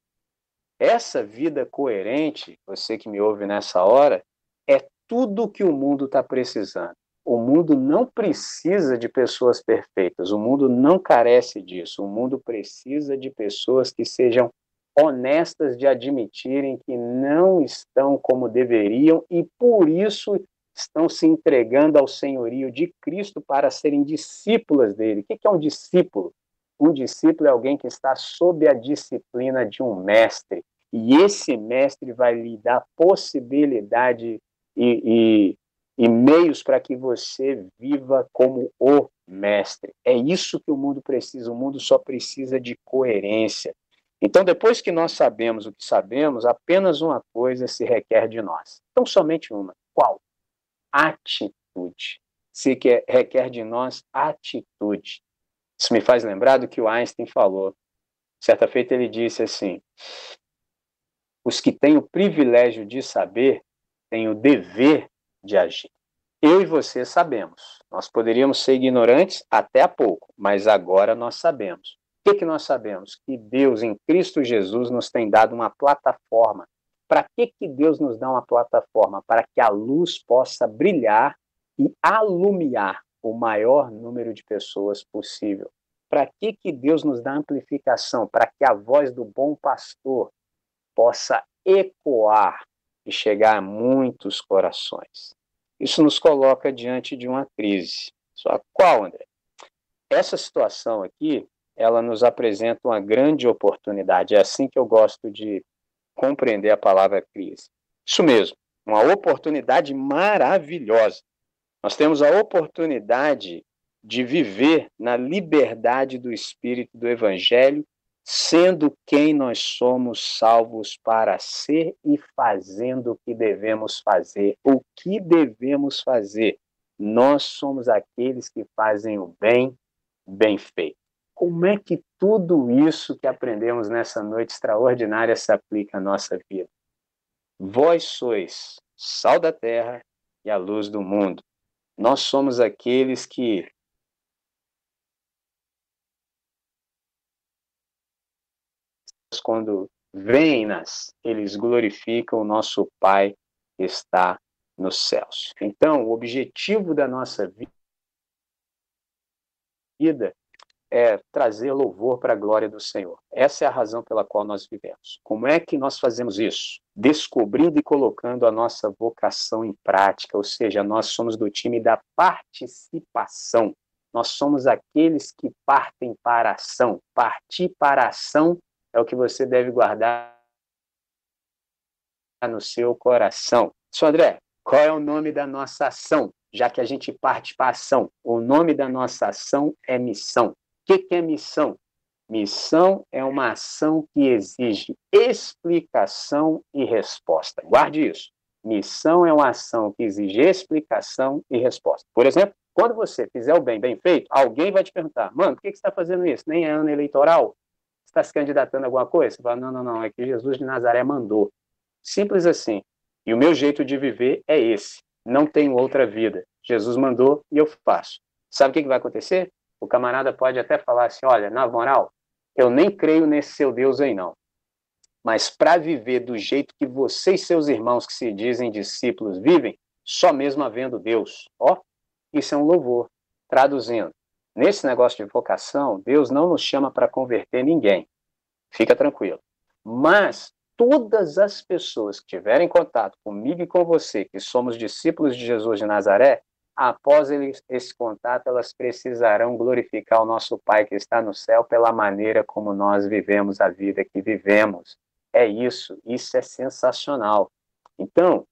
Essa vida coerente, você que me ouve nessa hora, é tudo que o mundo está precisando. O mundo não precisa de pessoas perfeitas, o mundo não carece disso. O mundo precisa de pessoas que sejam honestas de admitirem que não estão como deveriam e por isso estão se entregando ao senhorio de Cristo para serem discípulas dele. O que é um discípulo? Um discípulo é alguém que está sob a disciplina de um mestre. E esse mestre vai lhe dar possibilidade e, e, e meios para que você viva como o mestre. É isso que o mundo precisa. O mundo só precisa de coerência. Então, depois que nós sabemos o que sabemos, apenas uma coisa se requer de nós. Então, somente uma. Qual? Atitude. Se que requer de nós atitude. Isso me faz lembrar do que o Einstein falou. Certa feita ele disse assim: os que têm o privilégio de saber têm o dever de agir. Eu e você sabemos. Nós poderíamos ser ignorantes até há pouco, mas agora nós sabemos. O que, que nós sabemos? Que Deus, em Cristo Jesus, nos tem dado uma plataforma para que, que Deus nos dá uma plataforma? Para que a luz possa brilhar e alumiar o maior número de pessoas possível. Para que, que Deus nos dá amplificação? Para que a voz do bom pastor possa ecoar e chegar a muitos corações. Isso nos coloca diante de uma crise. Só qual, André? Essa situação aqui, ela nos apresenta uma grande oportunidade. É assim que eu gosto de compreender a palavra crise. Isso mesmo, uma oportunidade maravilhosa. Nós temos a oportunidade de viver na liberdade do Espírito do Evangelho, sendo quem nós somos salvos para ser e fazendo o que devemos fazer. O que devemos fazer? Nós somos aqueles que fazem o bem, bem feito como é que tudo isso que aprendemos nessa noite extraordinária se aplica à nossa vida. Vós sois sal da terra e a luz do mundo. Nós somos aqueles que quando vêm nas, eles glorificam o nosso Pai que está nos céus. Então, o objetivo da nossa vida é trazer louvor para a glória do Senhor. Essa é a razão pela qual nós vivemos. Como é que nós fazemos isso? Descobrindo e colocando a nossa vocação em prática, ou seja, nós somos do time da participação. Nós somos aqueles que partem para a ação. Partir para a ação é o que você deve guardar no seu coração. Sr. André, qual é o nome da nossa ação? Já que a gente parte para a ação. O nome da nossa ação é missão. Que, que é missão? Missão é uma ação que exige explicação e resposta. Guarde isso. Missão é uma ação que exige explicação e resposta. Por exemplo, quando você fizer o bem bem feito, alguém vai te perguntar: mano, por que, que você está fazendo isso? Nem é ano eleitoral? Você está se candidatando a alguma coisa? Você fala: não, não, não, é que Jesus de Nazaré mandou. Simples assim. E o meu jeito de viver é esse. Não tenho outra vida. Jesus mandou e eu faço. Sabe o que, que vai acontecer? O camarada pode até falar assim: olha, na moral, eu nem creio nesse seu Deus aí não. Mas para viver do jeito que você e seus irmãos que se dizem discípulos vivem, só mesmo havendo Deus. Ó, isso é um louvor. Traduzindo, nesse negócio de vocação, Deus não nos chama para converter ninguém. Fica tranquilo. Mas todas as pessoas que tiverem contato comigo e com você, que somos discípulos de Jesus de Nazaré, após esse contato, elas precisarão glorificar o nosso Pai que está no céu pela maneira como nós vivemos a vida que vivemos. É isso, isso é sensacional. Então,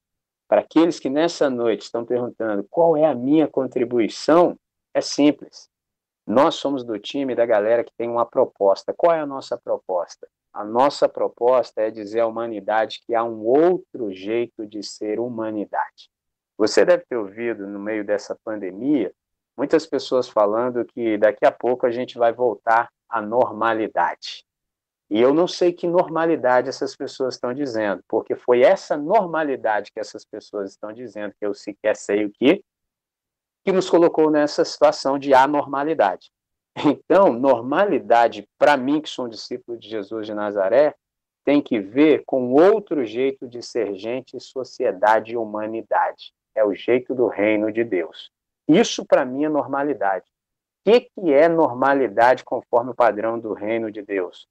para aqueles que nessa noite estão perguntando qual é a minha contribuição, é simples. Nós somos do time da galera que tem uma proposta. Qual é a nossa proposta? A nossa proposta é dizer à humanidade que há um outro jeito de ser humanidade. Você deve ter ouvido no meio dessa pandemia muitas pessoas falando que daqui a pouco a gente vai voltar à normalidade. E eu não sei que normalidade essas pessoas estão dizendo, porque foi essa normalidade que essas pessoas estão dizendo, que eu sequer sei o que, que nos colocou nessa situação de anormalidade. Então, normalidade, para mim, que sou um discípulo de Jesus de Nazaré, tem que ver com outro jeito de ser gente, sociedade e humanidade. É o jeito do reino de Deus. Isso, para mim, é normalidade. O que, que é normalidade conforme o padrão do reino de Deus?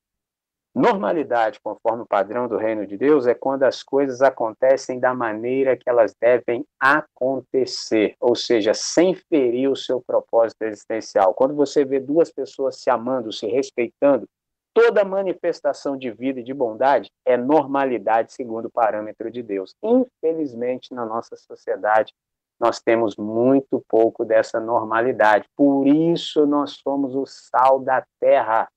Normalidade, conforme o padrão do reino de Deus, é quando as coisas acontecem da maneira que elas devem acontecer, ou seja, sem ferir o seu propósito existencial. Quando você vê duas pessoas se amando, se respeitando, toda manifestação de vida e de bondade é normalidade segundo o parâmetro de Deus. Infelizmente, na nossa sociedade, nós temos muito pouco dessa normalidade. Por isso, nós somos o sal da terra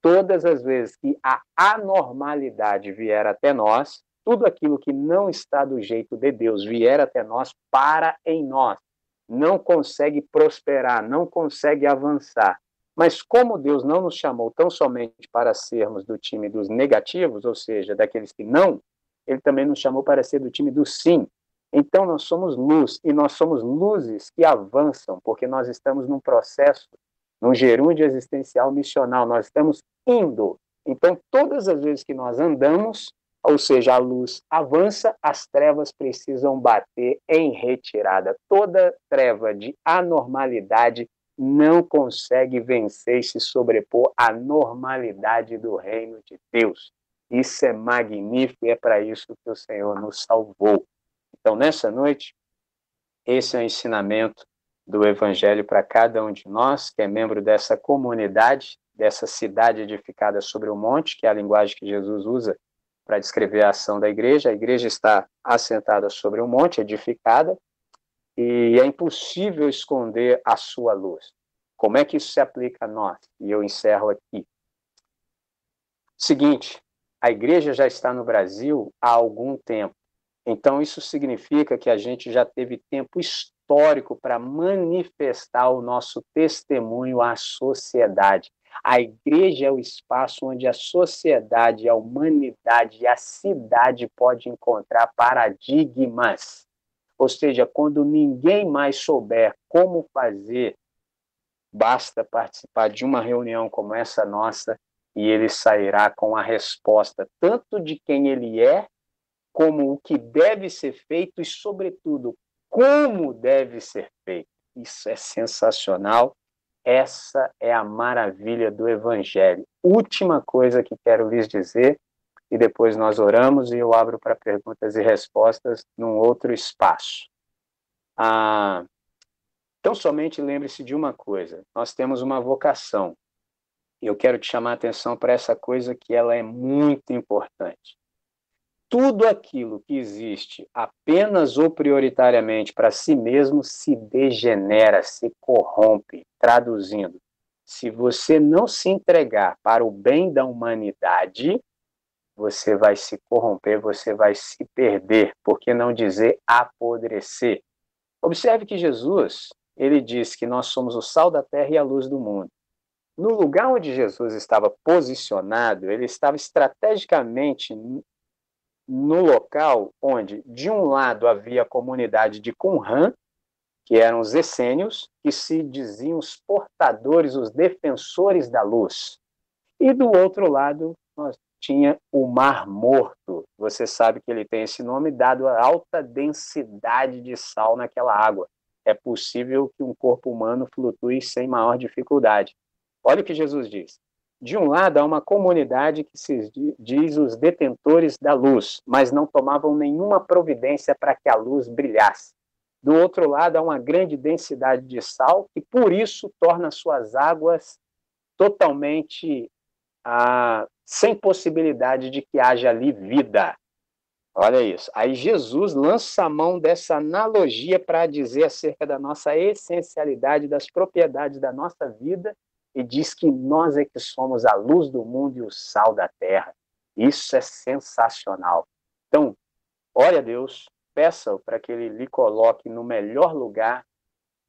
todas as vezes que a anormalidade vier até nós, tudo aquilo que não está do jeito de Deus vier até nós, para em nós. Não consegue prosperar, não consegue avançar. Mas como Deus não nos chamou tão somente para sermos do time dos negativos, ou seja, daqueles que não, ele também nos chamou para ser do time do sim. Então nós somos luz e nós somos luzes que avançam, porque nós estamos num processo num gerúndio existencial missional, nós estamos indo. Então, todas as vezes que nós andamos, ou seja, a luz avança, as trevas precisam bater em retirada. Toda treva de anormalidade não consegue vencer e se sobrepor à normalidade do reino de Deus. Isso é magnífico e é para isso que o Senhor nos salvou. Então, nessa noite, esse é o ensinamento do Evangelho para cada um de nós, que é membro dessa comunidade, dessa cidade edificada sobre o monte, que é a linguagem que Jesus usa para descrever a ação da igreja. A igreja está assentada sobre um monte, edificada, e é impossível esconder a sua luz. Como é que isso se aplica a nós? E eu encerro aqui. Seguinte, a igreja já está no Brasil há algum tempo. Então, isso significa que a gente já teve tempo histórico para manifestar o nosso testemunho à sociedade. A igreja é o espaço onde a sociedade, a humanidade e a cidade pode encontrar paradigmas. Ou seja, quando ninguém mais souber como fazer, basta participar de uma reunião como essa nossa e ele sairá com a resposta tanto de quem ele é, como o que deve ser feito e, sobretudo, como deve ser feito. Isso é sensacional. Essa é a maravilha do Evangelho. Última coisa que quero lhes dizer, e depois nós oramos e eu abro para perguntas e respostas num outro espaço. Ah, então, somente lembre-se de uma coisa: nós temos uma vocação. E eu quero te chamar a atenção para essa coisa que ela é muito importante. Tudo aquilo que existe apenas ou prioritariamente para si mesmo se degenera, se corrompe. Traduzindo, se você não se entregar para o bem da humanidade, você vai se corromper, você vai se perder, por que não dizer apodrecer? Observe que Jesus, ele diz que nós somos o sal da terra e a luz do mundo. No lugar onde Jesus estava posicionado, ele estava estrategicamente no local onde, de um lado, havia a comunidade de Qumran, que eram os essênios, que se diziam os portadores, os defensores da luz. E do outro lado, nós tinha o Mar Morto. Você sabe que ele tem esse nome dado a alta densidade de sal naquela água. É possível que um corpo humano flutue sem maior dificuldade. Olha o que Jesus diz. De um lado, há uma comunidade que se diz os detentores da luz, mas não tomavam nenhuma providência para que a luz brilhasse. Do outro lado, há uma grande densidade de sal, que por isso torna suas águas totalmente ah, sem possibilidade de que haja ali vida. Olha isso. Aí Jesus lança a mão dessa analogia para dizer acerca da nossa essencialidade, das propriedades da nossa vida e diz que nós é que somos a luz do mundo e o sal da terra. Isso é sensacional. Então, ore a Deus, peça para que Ele lhe coloque no melhor lugar,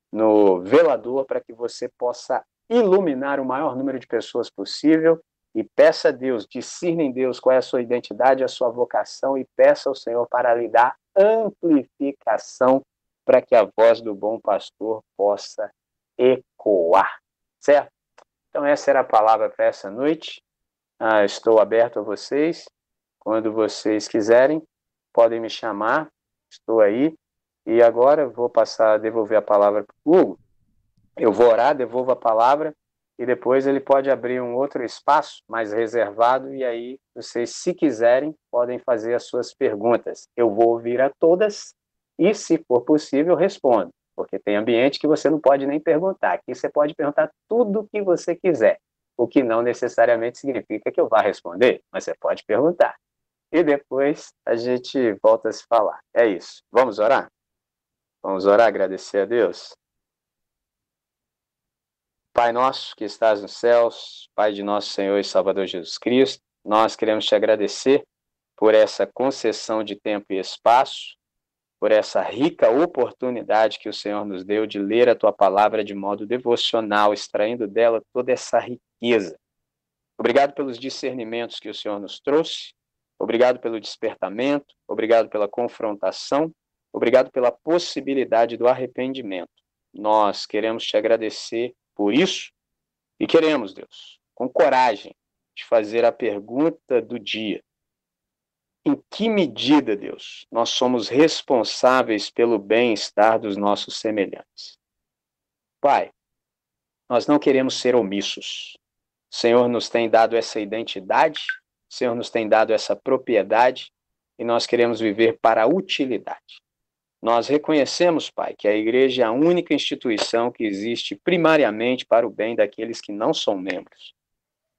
no velador, para que você possa iluminar o maior número de pessoas possível e peça a Deus, discirne em Deus qual é a sua identidade, a sua vocação e peça ao Senhor para lhe dar amplificação para que a voz do bom pastor possa ecoar, certo? Então, essa era a palavra para essa noite. Ah, estou aberto a vocês. Quando vocês quiserem, podem me chamar. Estou aí. E agora vou passar a devolver a palavra para o Hugo. Eu vou orar, devolvo a palavra e depois ele pode abrir um outro espaço mais reservado e aí vocês, se quiserem, podem fazer as suas perguntas. Eu vou ouvir a todas e, se for possível, respondo porque tem ambiente que você não pode nem perguntar. Aqui você pode perguntar tudo o que você quiser, o que não necessariamente significa que eu vá responder, mas você pode perguntar. E depois a gente volta a se falar. É isso. Vamos orar? Vamos orar, agradecer a Deus. Pai nosso que estás nos céus, Pai de nosso Senhor e Salvador Jesus Cristo, nós queremos te agradecer por essa concessão de tempo e espaço por essa rica oportunidade que o Senhor nos deu de ler a tua palavra de modo devocional, extraindo dela toda essa riqueza. Obrigado pelos discernimentos que o Senhor nos trouxe, obrigado pelo despertamento, obrigado pela confrontação, obrigado pela possibilidade do arrependimento. Nós queremos te agradecer por isso e queremos, Deus, com coragem, te fazer a pergunta do dia em que medida, Deus, nós somos responsáveis pelo bem-estar dos nossos semelhantes. Pai, nós não queremos ser omissos. O Senhor nos tem dado essa identidade, o Senhor nos tem dado essa propriedade e nós queremos viver para a utilidade. Nós reconhecemos, Pai, que a igreja é a única instituição que existe primariamente para o bem daqueles que não são membros.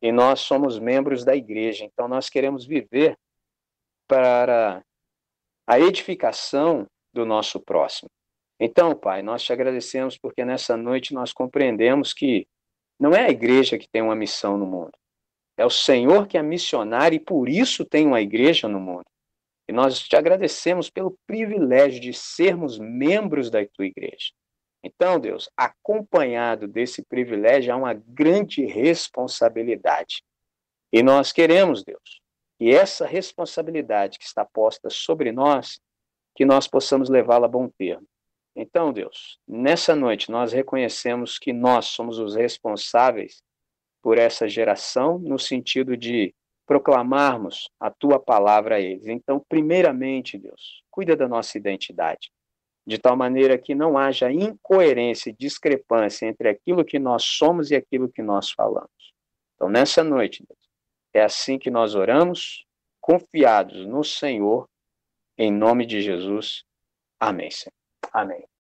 E nós somos membros da igreja, então nós queremos viver para a edificação do nosso próximo. Então, Pai, nós te agradecemos porque nessa noite nós compreendemos que não é a igreja que tem uma missão no mundo. É o Senhor que é missionário e por isso tem uma igreja no mundo. E nós te agradecemos pelo privilégio de sermos membros da tua igreja. Então, Deus, acompanhado desse privilégio, há uma grande responsabilidade. E nós queremos, Deus, e essa responsabilidade que está posta sobre nós, que nós possamos levá-la a bom termo. Então, Deus, nessa noite nós reconhecemos que nós somos os responsáveis por essa geração, no sentido de proclamarmos a tua palavra a eles. Então, primeiramente, Deus, cuida da nossa identidade, de tal maneira que não haja incoerência e discrepância entre aquilo que nós somos e aquilo que nós falamos. Então, nessa noite, Deus, é assim que nós oramos, confiados no Senhor, em nome de Jesus. Amém, Senhor. Amém.